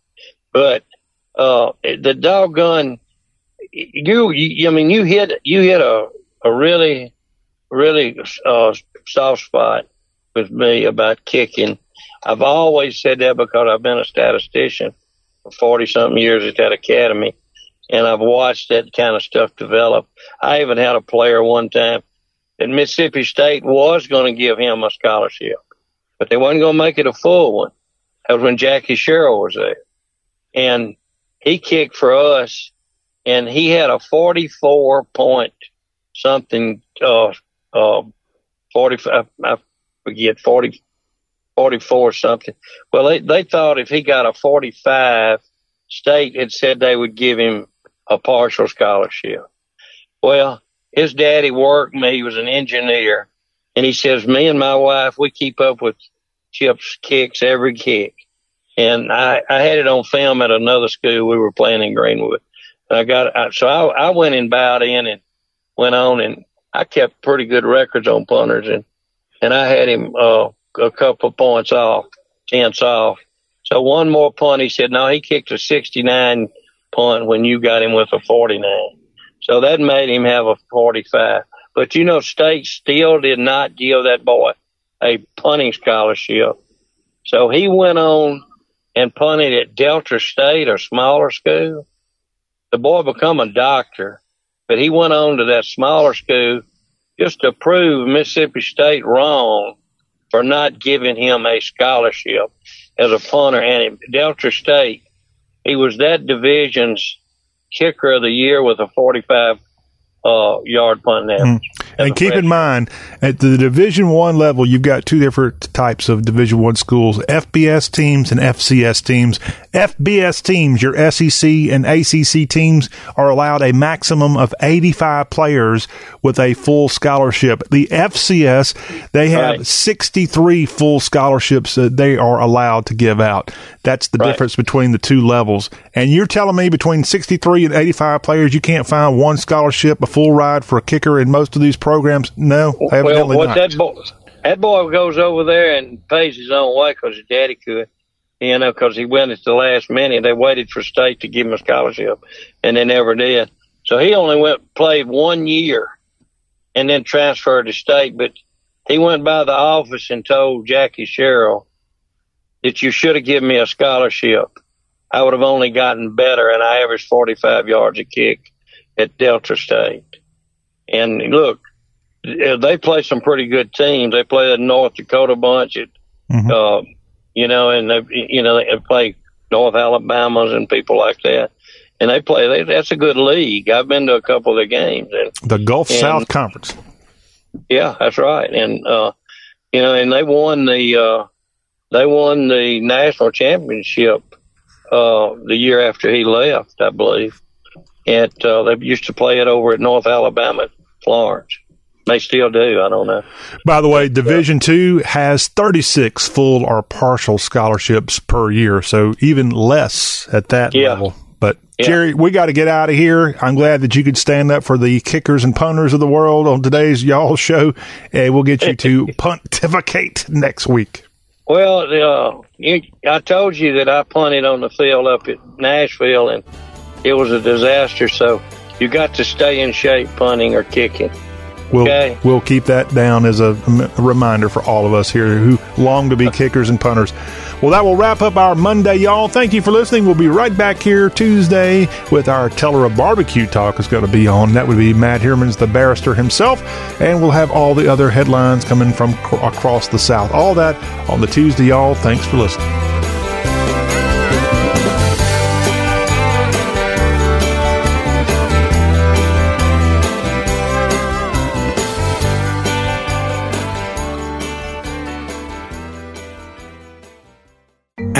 But uh the doggone you, you I mean you hit you hit a a really really uh soft spot with me about kicking. I've always said that because I've been a statistician for 40 something years at that academy and I've watched that kind of stuff develop. I even had a player one time that Mississippi State was going to give him a scholarship, but they wasn't going to make it a full one. That was when Jackie Sherrill was there. And he kicked for us and he had a 44 point something, uh, uh, 45, I forget, 40, 44 something. Well, they, they thought if he got a 45, state had said they would give him a partial scholarship. Well, his daddy worked me. He was an engineer. And he says, me and my wife, we keep up with Chip's kicks every kick. And I, I had it on film at another school we were playing in Greenwood. And I got, I, so I, I went and bowed in and went on and I kept pretty good records on punters and, and I had him, uh, a couple points off, tenths off. So one more punt, he said, no, he kicked a 69 punt when you got him with a 49. So that made him have a 45. But you know, state still did not give that boy a punting scholarship. So he went on and punted at Delta State, a smaller school. The boy become a doctor, but he went on to that smaller school just to prove Mississippi State wrong for not giving him a scholarship as a punter. And at Delta State, he was that division's kicker of the year with a 45 uh, yard punt average. And keep in mind, at the Division One level, you've got two different types of Division One schools: FBS teams and FCS teams. FBS teams, your SEC and ACC teams, are allowed a maximum of 85 players with a full scholarship. The FCS, they have right. 63 full scholarships that they are allowed to give out. That's the right. difference between the two levels. And you're telling me between 63 and 85 players, you can't find one scholarship, a full ride for a kicker in most of these programs? No, well, what not. that boy, that boy goes over there and pays his own way because his daddy could. You know, because he went at the last minute. They waited for state to give him a scholarship, and they never did. So he only went played one year, and then transferred to state. But he went by the office and told Jackie Sherrill that you should have given me a scholarship. I would have only gotten better, and I averaged 45 yards a kick at Delta State. And look, they play some pretty good teams. They play the North Dakota bunch at, mm-hmm. uh, you know, and they, you know, they play North Alabamas and people like that. And they play, they, that's a good league. I've been to a couple of the games. And, the Gulf and, South Conference. Yeah, that's right. And, uh, you know, and they won the, uh, they won the national championship, uh, the year after he left, I believe. And, uh, they used to play it over at North Alabama, Florence. They still do. I don't know. By the way, Division Two has 36 full or partial scholarships per year, so even less at that yeah. level. But yeah. Jerry, we got to get out of here. I'm glad that you could stand up for the kickers and punters of the world on today's y'all show, and we'll get you to pontificate next week. Well, uh, you, I told you that I punted on the field up at Nashville, and it was a disaster. So you got to stay in shape punting or kicking. We'll okay. we'll keep that down as a, a, reminder for all of us here who long to be kickers and punters. Well, that will wrap up our Monday, y'all. Thank you for listening. We'll be right back here Tuesday with our Teller of Barbecue talk is going to be on. That would be Matt Herman's the barrister himself, and we'll have all the other headlines coming from cr- across the South. All that on the Tuesday, y'all. Thanks for listening.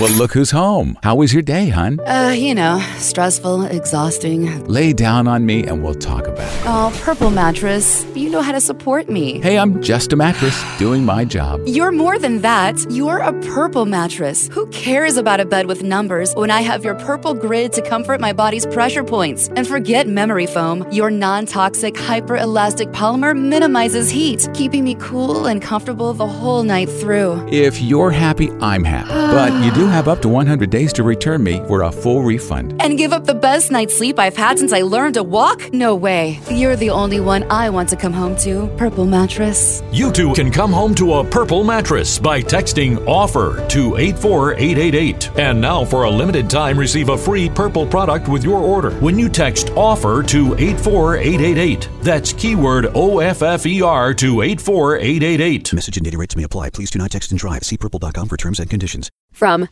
Well, look who's home. How was your day, hon? Uh, you know, stressful, exhausting. Lay down on me and we'll talk about it. Oh, Purple Mattress, you know how to support me. Hey, I'm just a mattress doing my job. You're more than that. You're a Purple Mattress. Who cares about a bed with numbers when I have your Purple Grid to comfort my body's pressure points? And forget memory foam. Your non toxic, hyper elastic polymer minimizes heat, keeping me cool and comfortable the whole night through. If you're happy, I'm happy. but you do have up to 100 days to return me for a full refund. And give up the best night's sleep I've had since I learned to walk? No way. You're the only one I want to come home to. Purple Mattress. You too can come home to a Purple Mattress by texting OFFER to 84888. And now, for a limited time, receive a free Purple product with your order when you text OFFER to 84888. That's keyword OFFER to 84888. Message and data rates may apply. Please do not text and drive. See purple.com for terms and conditions. From,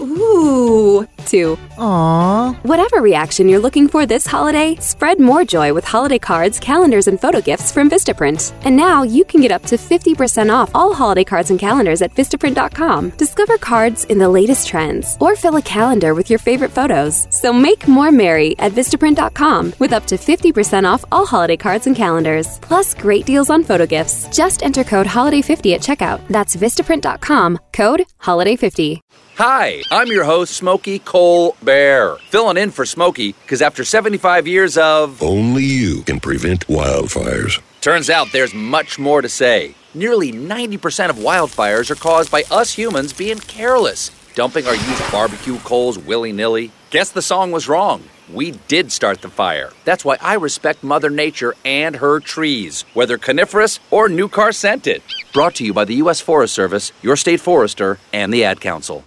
ooh to Aww. Whatever reaction you're looking for this holiday, spread more joy with holiday cards, calendars, and photo gifts from Vistaprint. And now you can get up to 50% off all holiday cards and calendars at Vistaprint.com. Discover cards in the latest trends or fill a calendar with your favorite photos. So make more merry at Vistaprint.com with up to 50% off all holiday cards and calendars. Plus great deals on photo gifts. Just enter code HOLIDAY50 at checkout. That's Vistaprint.com, code HOLIDAY50. Hi, I'm your host, Smokey Cole Bear, filling in for Smokey because after 75 years of. Only you can prevent wildfires. Turns out there's much more to say. Nearly 90% of wildfires are caused by us humans being careless, dumping our used barbecue coals willy nilly. Guess the song was wrong. We did start the fire. That's why I respect Mother Nature and her trees, whether coniferous or new car scented. Brought to you by the U.S. Forest Service, your state forester, and the Ad Council.